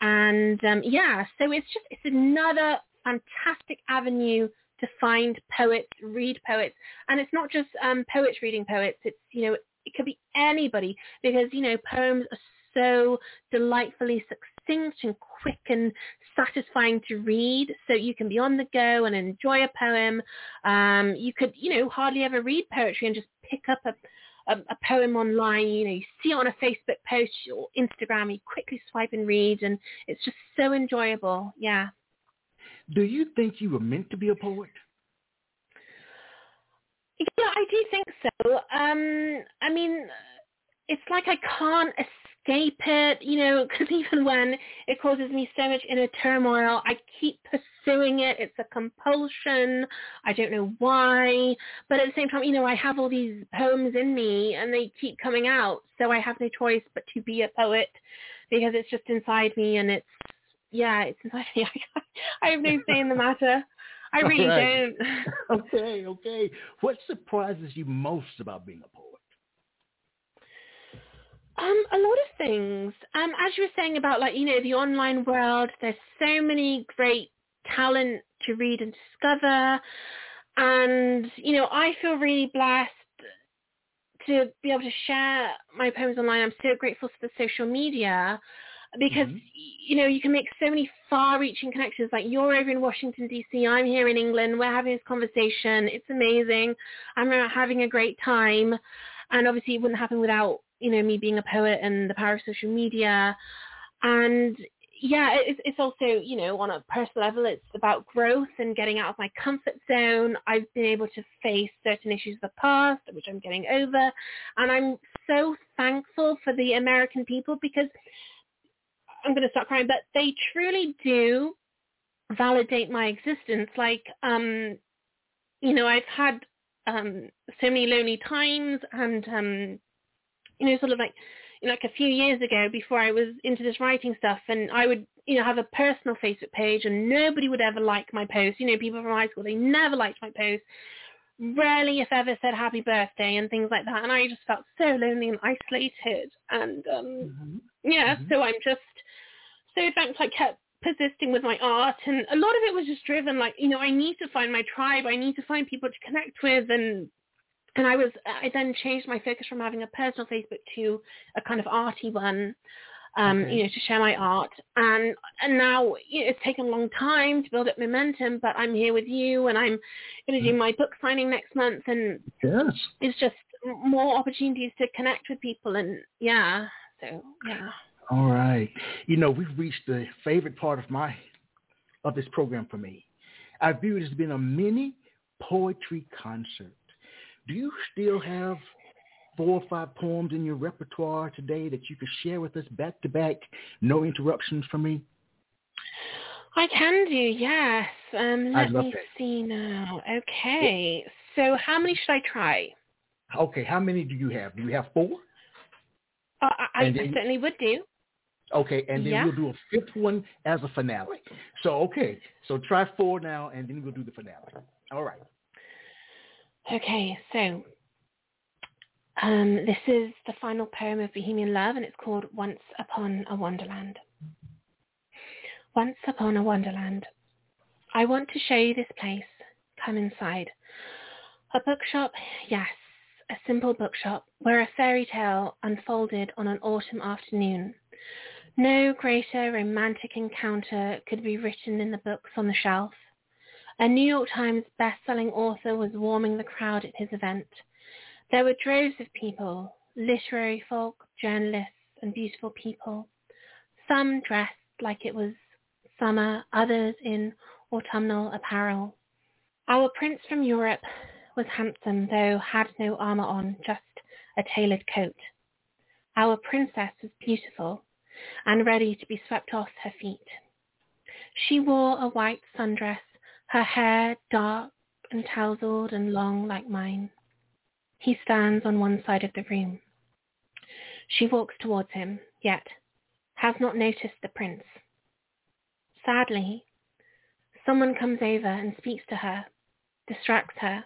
and um, yeah, so it's just, it's another fantastic avenue to find poets, read poets. And it's not just um, poets reading poets. It's, you know, it could be anybody because, you know, poems are so delightfully succinct and quick and satisfying to read. So you can be on the go and enjoy a poem. Um, you could, you know, hardly ever read poetry and just pick up a, a, poem online, you know, you see it on a Facebook post or Instagram, you quickly swipe and read, and it's just so enjoyable. Yeah. Do you think you were meant to be a poet? Yeah, I do think so. Um, I mean, it's like I can't escape it, you know, because even when it causes me so much inner turmoil, I keep pursuing it. It's a compulsion. I don't know why. But at the same time, you know, I have all these poems in me and they keep coming out. So I have no choice but to be a poet because it's just inside me and it's yeah, it's inside me. I have no say in the matter. I really right. don't. okay, okay. What surprises you most about being a poet? Um, a lot of things. Um, as you were saying about like, you know, the online world, there's so many great talent to read and discover. And, you know, I feel really blessed to be able to share my poems online. I'm so grateful for the social media because mm-hmm. you know you can make so many far-reaching connections. Like you're over in Washington D.C., I'm here in England. We're having this conversation. It's amazing. I'm having a great time, and obviously it wouldn't happen without you know me being a poet and the power of social media. And yeah, it's, it's also you know on a personal level, it's about growth and getting out of my comfort zone. I've been able to face certain issues of the past, which I'm getting over, and I'm so thankful for the American people because I'm going to start crying, but they truly do validate my existence. Like, um, you know, I've had um, so many lonely times and, um, you know, sort of like, you know, like a few years ago before I was into this writing stuff and I would, you know, have a personal Facebook page and nobody would ever like my post. You know, people from high school, they never liked my post. rarely, if ever, said happy birthday and things like that. And I just felt so lonely and isolated. And um, mm-hmm. yeah, mm-hmm. so I'm just so thankful I kept persisting with my art. And a lot of it was just driven like, you know, I need to find my tribe. I need to find people to connect with. And and I was, I then changed my focus from having a personal Facebook to a kind of arty one um, okay. you know, to share my art. And and now you know, it's taken a long time to build up momentum, but I'm here with you, and I'm going to do mm. my book signing next month, and yes, it's just more opportunities to connect with people, and yeah, so yeah. All right, you know, we've reached the favorite part of my of this program for me. I view it as being a mini poetry concert. Do you still have four or five poems in your repertoire today that you could share with us back to back, no interruptions from me? I can do, yes. Um, let me that. see now. Okay. Yeah. So how many should I try? Okay, how many do you have? Do you have four? Uh, I, I certainly would do. Okay, and then yeah. we'll do a fifth one as a finale. So, okay, so try four now, and then we'll do the finale. All right. Okay, so um, this is the final poem of Bohemian Love, and it's called Once Upon a Wonderland. Once upon a wonderland. I want to show you this place. Come inside. A bookshop, yes, a simple bookshop where a fairy tale unfolded on an autumn afternoon. No greater romantic encounter could be written in the books on the shelf. A New York Times best-selling author was warming the crowd at his event. There were droves of people, literary folk, journalists, and beautiful people. Some dressed like it was summer, others in autumnal apparel. Our prince from Europe was handsome, though had no armour on, just a tailored coat. Our princess was beautiful and ready to be swept off her feet. She wore a white sundress, her hair dark and tousled and long like mine. He stands on one side of the room. She walks towards him, yet has not noticed the prince. Sadly, someone comes over and speaks to her, distracts her.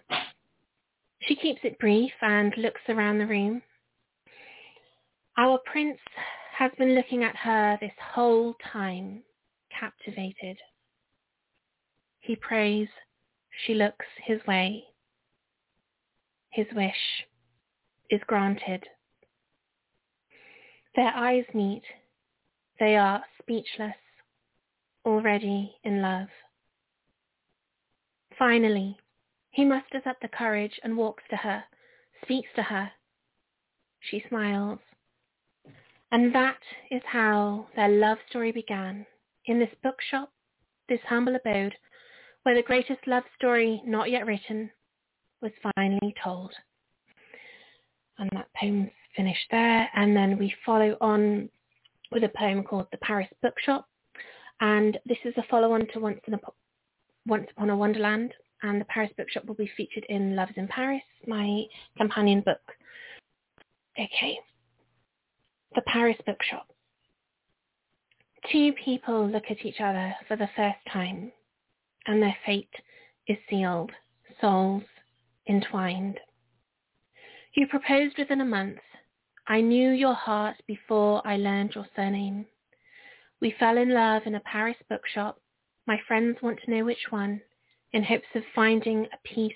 She keeps it brief and looks around the room. Our prince has been looking at her this whole time, captivated. He prays. She looks his way his wish is granted. Their eyes meet. They are speechless, already in love. Finally, he musters up the courage and walks to her, speaks to her. She smiles. And that is how their love story began, in this bookshop, this humble abode, where the greatest love story not yet written was finally told. And that poem's finished there. And then we follow on with a poem called The Paris Bookshop. And this is a follow-on to Once, a, Once Upon a Wonderland. And The Paris Bookshop will be featured in Lovers in Paris, my companion book. Okay. The Paris Bookshop. Two people look at each other for the first time, and their fate is sealed. Souls entwined. You proposed within a month. I knew your heart before I learned your surname. We fell in love in a Paris bookshop. My friends want to know which one, in hopes of finding a piece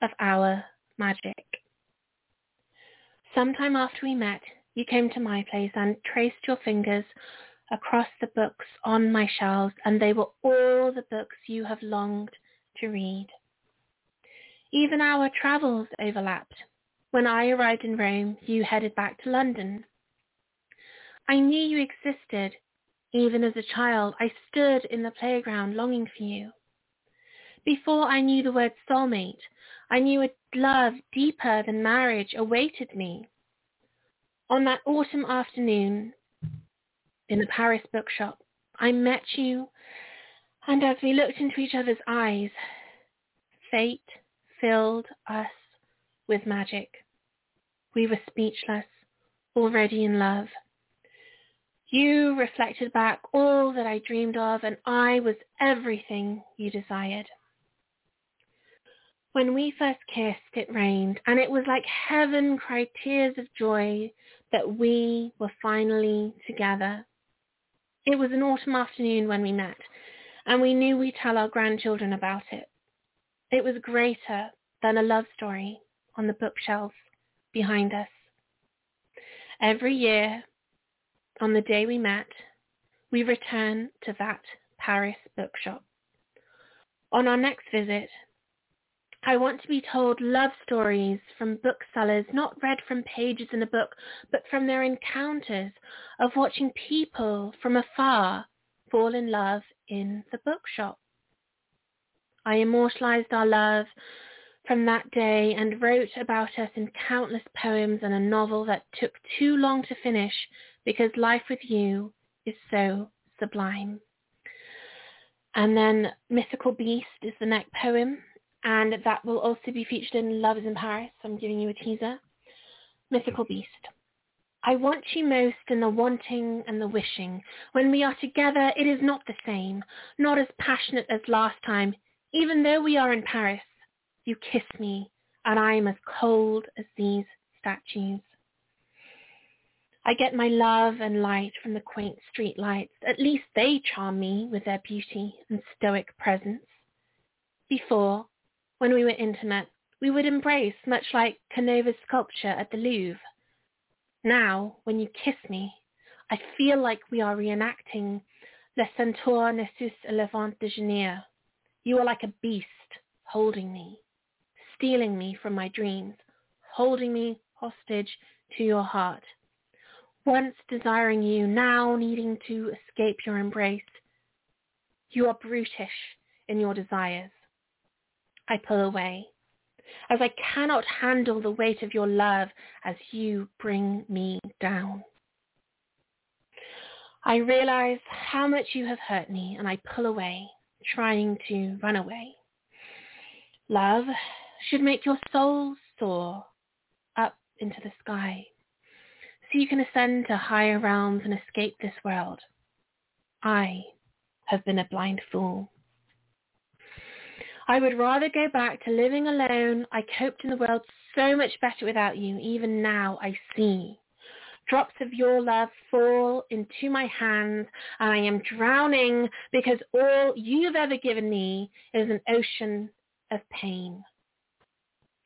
of our magic. Sometime after we met, you came to my place and traced your fingers across the books on my shelves, and they were all the books you have longed to read. Even our travels overlapped. When I arrived in Rome, you headed back to London. I knew you existed. Even as a child, I stood in the playground longing for you. Before I knew the word soulmate, I knew a love deeper than marriage awaited me. On that autumn afternoon in the Paris bookshop, I met you, and as we looked into each other's eyes, fate filled us with magic. We were speechless, already in love. You reflected back all that I dreamed of, and I was everything you desired. When we first kissed, it rained, and it was like heaven cried tears of joy that we were finally together. It was an autumn afternoon when we met, and we knew we'd tell our grandchildren about it. It was greater than a love story on the bookshelves behind us. Every year, on the day we met, we return to that Paris bookshop. On our next visit, I want to be told love stories from booksellers, not read from pages in a book, but from their encounters of watching people from afar fall in love in the bookshop. I immortalized our love from that day and wrote about us in countless poems and a novel that took too long to finish because life with you is so sublime. And then Mythical Beast is the next poem, and that will also be featured in Lovers in Paris. I'm giving you a teaser. Mythical mm-hmm. Beast. I want you most in the wanting and the wishing. When we are together, it is not the same, not as passionate as last time. Even though we are in Paris, you kiss me, and I am as cold as these statues. I get my love and light from the quaint street lights. At least they charm me with their beauty and stoic presence. Before, when we were intimate, we would embrace much like Canova's sculpture at the Louvre. Now, when you kiss me, I feel like we are reenacting Le Centaure Nessus et le de Genève. You are like a beast holding me, stealing me from my dreams, holding me hostage to your heart. Once desiring you, now needing to escape your embrace. You are brutish in your desires. I pull away, as I cannot handle the weight of your love as you bring me down. I realize how much you have hurt me, and I pull away, trying to run away. Love should make your soul soar up into the sky, so you can ascend to higher realms and escape this world. I have been a blind fool. I would rather go back to living alone. I coped in the world so much better without you. Even now I see. Drops of your love fall into my hands and I am drowning because all you've ever given me is an ocean of pain.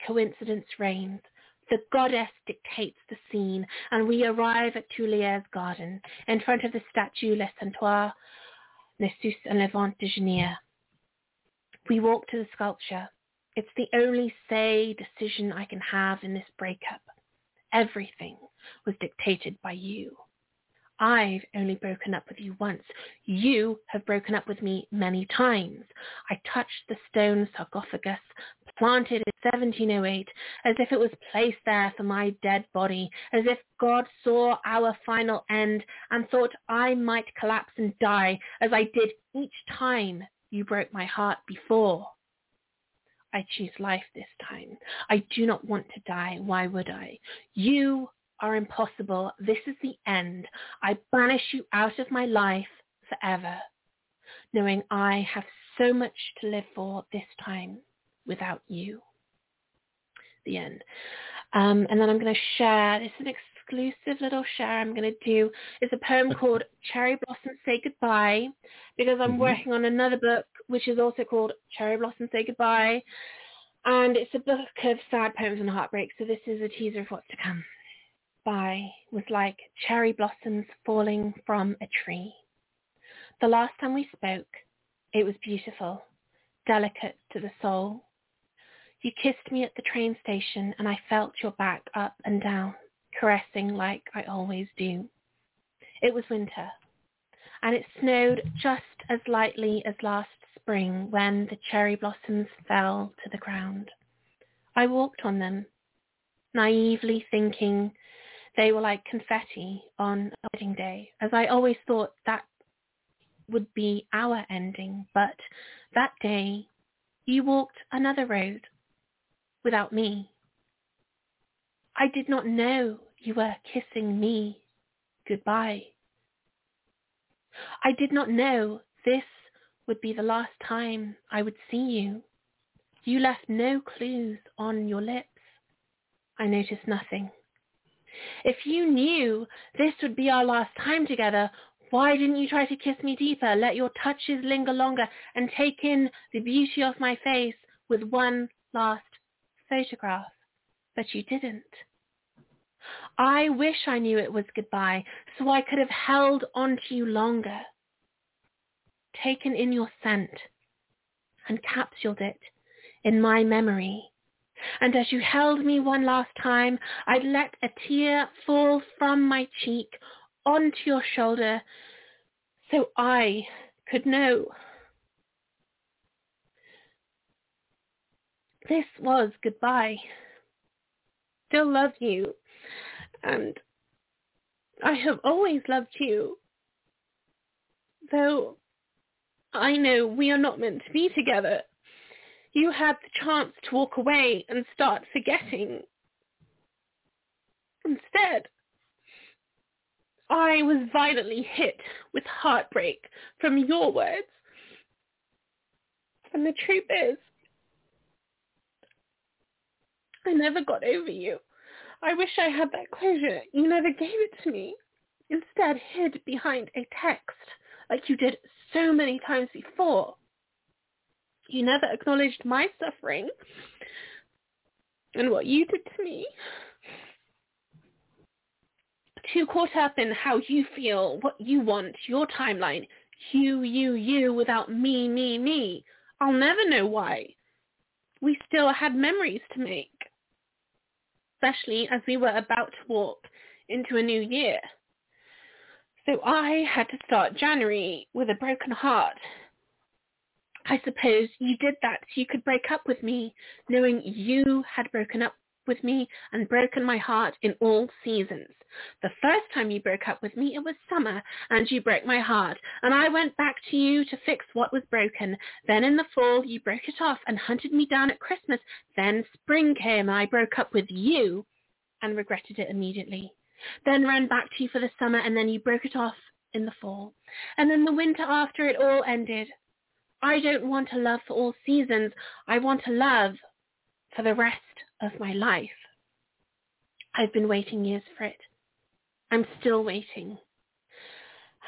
Coincidence reigns. The goddess dictates the scene and we arrive at Tuileries garden in front of the statue Les Centaures, Nessus and Levant de Genève. We walk to the sculpture. It's the only say decision I can have in this breakup. Everything was dictated by you. I've only broken up with you once. You have broken up with me many times. I touched the stone sarcophagus planted in 1708 as if it was placed there for my dead body, as if God saw our final end and thought I might collapse and die as I did each time you broke my heart before. I choose life this time. I do not want to die. Why would I? You are impossible. This is the end. I banish you out of my life forever, knowing I have so much to live for this time without you. The end. Um, and then I'm going to share, this is an exclusive little share I'm going to do. is a poem called Cherry Blossom Say Goodbye because I'm mm-hmm. working on another book which is also called Cherry Blossom Say Goodbye. And it's a book of sad poems and heartbreak, so this is a teaser of what's to come. Bye was like cherry blossoms falling from a tree. The last time we spoke, it was beautiful, delicate to the soul. You kissed me at the train station and I felt your back up and down caressing like I always do. It was winter, and it snowed just as lightly as last spring when the cherry blossoms fell to the ground. I walked on them, naively thinking they were like confetti on a wedding day, as I always thought that would be our ending. But that day, you walked another road without me. I did not know you were kissing me goodbye. I did not know this would be the last time I would see you. You left no clues on your lips. I noticed nothing. If you knew this would be our last time together, why didn't you try to kiss me deeper, let your touches linger longer, and take in the beauty of my face with one last photograph? But you didn't. I wish I knew it was goodbye, so I could have held on to you longer, taken in your scent, and capsuled it in my memory. And as you held me one last time, I'd let a tear fall from my cheek onto your shoulder so I could know. This was goodbye. Still love you, and I have always loved you. Though I know we are not meant to be together. You had the chance to walk away and start forgetting. Instead, I was violently hit with heartbreak from your words. And the truth is, I never got over you. I wish I had that closure. You never gave it to me. Instead, hid behind a text like you did so many times before. You never acknowledged my suffering and what you did to me. Too caught up in how you feel, what you want, your timeline. You, you, you without me, me, me. I'll never know why. We still had memories to make, especially as we were about to walk into a new year. So I had to start January with a broken heart I suppose you did that so you could break up with me, knowing you had broken up with me and broken my heart in all seasons. The first time you broke up with me, it was summer, and you broke my heart, and I went back to you to fix what was broken. Then in the fall, you broke it off and hunted me down at Christmas. Then spring came, and I broke up with you and regretted it immediately. Then ran back to you for the summer, and then you broke it off in the fall. And then the winter after it all ended, I don't want a love for all seasons. I want a love for the rest of my life. I've been waiting years for it. I'm still waiting.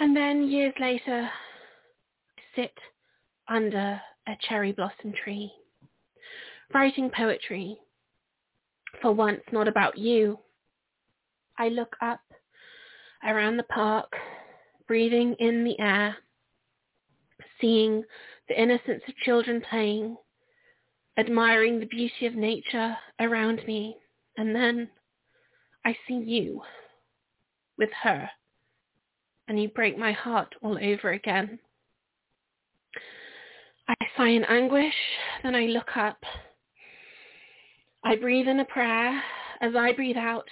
And then years later, I sit under a cherry blossom tree, writing poetry. For once, not about you. I look up around the park, breathing in the air, seeing the innocence of children playing, admiring the beauty of nature around me, and then I see you with her, and you break my heart all over again. I sigh in anguish, then I look up. I breathe in a prayer. As I breathe out,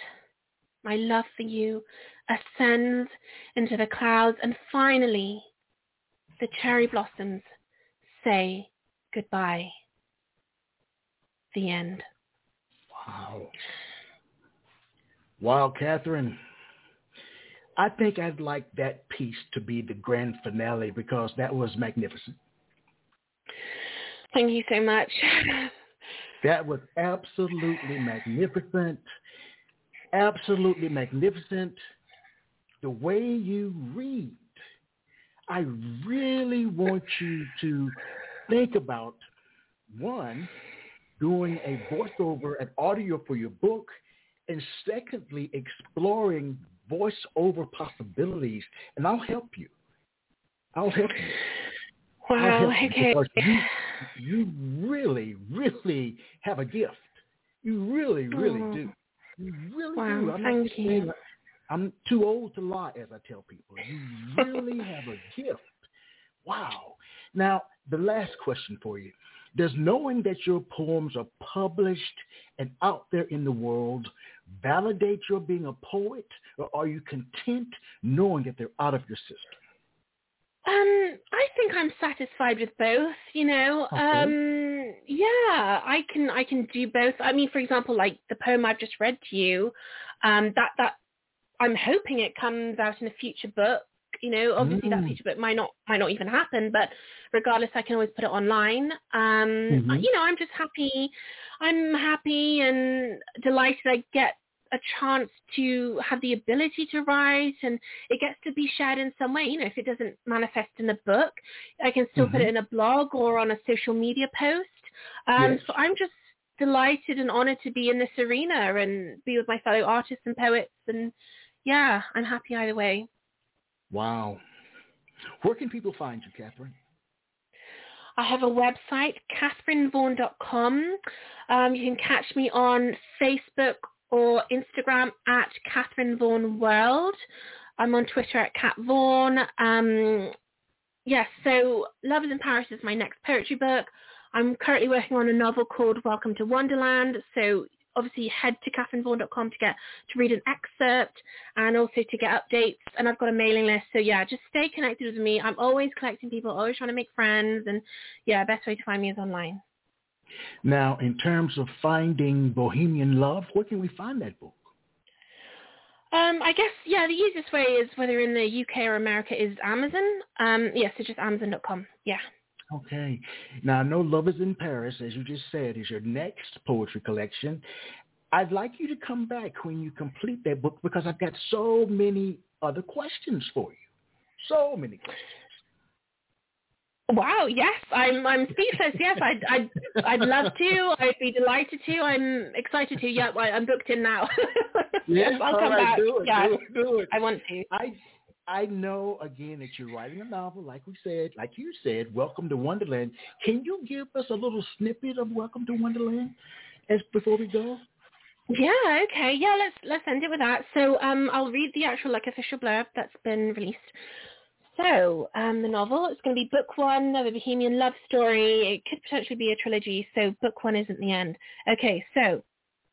my love for you ascends into the clouds, and finally the cherry blossoms say goodbye. The end. Wow. Wow, Catherine. I think I'd like that piece to be the grand finale because that was magnificent. Thank you so much. that was absolutely magnificent. Absolutely magnificent. The way you read I really want you to think about one, doing a voiceover and audio for your book, and secondly, exploring voiceover possibilities. And I'll help you. I'll help you. Wow, okay. You, you really, really have a gift. You really, really oh. do. You really wow, do. I'm thank you. I'm too old to lie, as I tell people. You really have a gift. Wow. Now, the last question for you. Does knowing that your poems are published and out there in the world validate your being a poet, or are you content knowing that they're out of your system? Um, I think I'm satisfied with both. You know, okay. um, yeah, I can I can do both. I mean, for example, like the poem I've just read to you, um, that that I'm hoping it comes out in a future book. You know, obviously mm. that feature book might not might not even happen, but regardless, I can always put it online. Um, mm-hmm. You know, I'm just happy. I'm happy and delighted I get a chance to have the ability to write and it gets to be shared in some way. You know, if it doesn't manifest in a book, I can still mm-hmm. put it mm-hmm. in a blog or on a social media post. Um, yes. So I'm just delighted and honored to be in this arena and be with my fellow artists and poets. And yeah, I'm happy either way. Wow. Where can people find you, Catherine? I have a website, catherinevaughan.com. Um, you can catch me on Facebook or Instagram at Catherine Vaughan World. I'm on Twitter at Cat Vaughan. Um, yes, so Lovers in Paris is my next poetry book. I'm currently working on a novel called Welcome to Wonderland. So obviously head to catherinevaughan.com to get to read an excerpt and also to get updates. And I've got a mailing list. So yeah, just stay connected with me. I'm always collecting people, always trying to make friends. And yeah, best way to find me is online. Now, in terms of finding Bohemian Love, where can we find that book? Um, I guess yeah, the easiest way is whether in the UK or America is Amazon. Um, yeah, so just Amazon.com. Yeah. Okay. Now, I know Lovers in Paris, as you just said, is your next poetry collection. I'd like you to come back when you complete that book because I've got so many other questions for you. So many questions. Wow, yes, I'm I'm speechless. Yes, I'd I'd I'd love to. I'd be delighted to. I'm excited to. Yeah, I'm booked in now. yes, I'll come right, back. Do it, yeah, do it, do it. I want to. I I know again that you're writing a novel, like we said, like you said, Welcome to Wonderland. Can you give us a little snippet of Welcome to Wonderland as before we go? Yeah, okay. Yeah, let's let's end it with that. So um I'll read the actual like official blurb that's been released. So, um, the novel, it's going to be book one of a Bohemian love story. It could potentially be a trilogy, so book one isn't the end. Okay, so,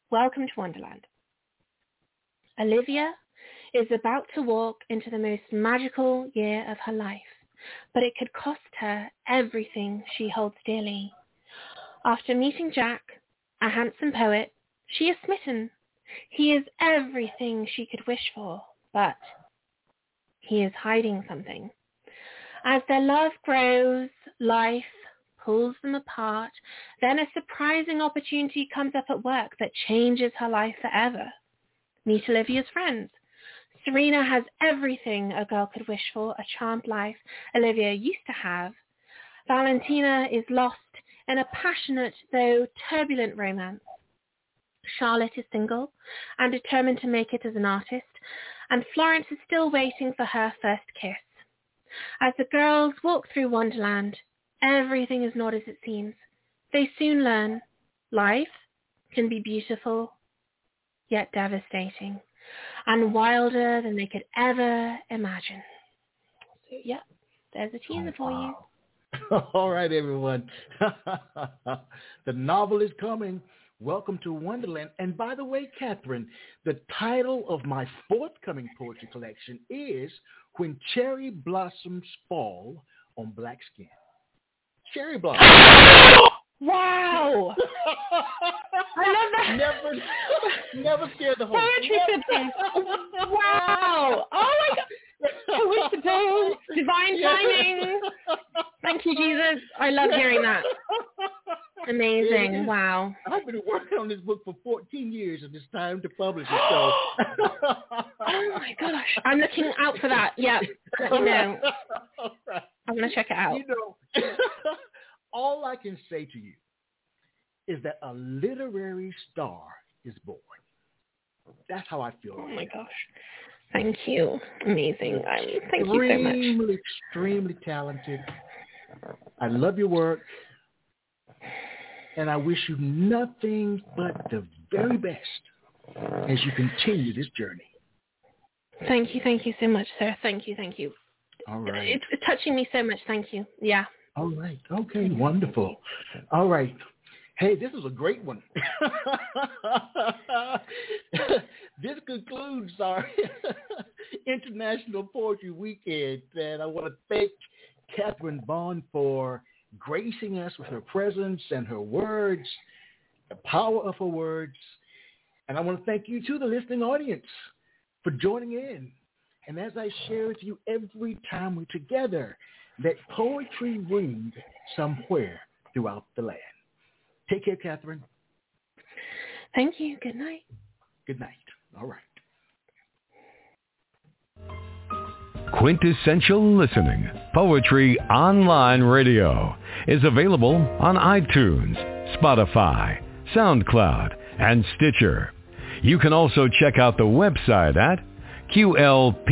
welcome to Wonderland. Olivia is about to walk into the most magical year of her life, but it could cost her everything she holds dearly. After meeting Jack, a handsome poet, she is smitten. He is everything she could wish for, but he is hiding something. As their love grows, life pulls them apart. Then a surprising opportunity comes up at work that changes her life forever. Meet Olivia's friends. Serena has everything a girl could wish for, a charmed life Olivia used to have. Valentina is lost in a passionate though turbulent romance. Charlotte is single and determined to make it as an artist, and Florence is still waiting for her first kiss. As the girls walk through Wonderland, everything is not as it seems. They soon learn life can be beautiful, yet devastating, and wilder than they could ever imagine. So, yeah, there's a teaser oh, for wow. you. All right, everyone. the novel is coming. Welcome to Wonderland. And by the way, Catherine, the title of my forthcoming poetry collection is When Cherry Blossoms Fall on Black Skin. Cherry blossoms. Wow! I love that. Never, never scared the whole. Poetry symphony. Wow! Oh my god! Coincidence, divine timing. Thank you, Jesus. I love hearing that. Amazing. Wow. I've been working on this book for 14 years and it's time to publish it. So. oh my gosh. I'm looking out for that. Yeah. Let you know. Right. I'm going to check it out. You know, all I can say to you is that a literary star is born. That's how I feel. Oh my gosh. Thank you. Amazing. thank you so much. Extremely, extremely talented. I love your work. And I wish you nothing but the very best as you continue this journey. Thank you. Thank you so much, sir. Thank you. Thank you. All right. It's touching me so much. Thank you. Yeah. All right. Okay. Wonderful. All right. Hey, this is a great one. this concludes our International Poetry Weekend, and I want to thank Catherine Vaughan for gracing us with her presence and her words, the power of her words. And I want to thank you too, the listening audience, for joining in And as I share with you every time we're together, let poetry ring somewhere throughout the land. Take care, Catherine. Thank you. Good night. Good night. All right. Quintessential Listening, Poetry Online Radio, is available on iTunes, Spotify, SoundCloud, and Stitcher. You can also check out the website at qlpor.com.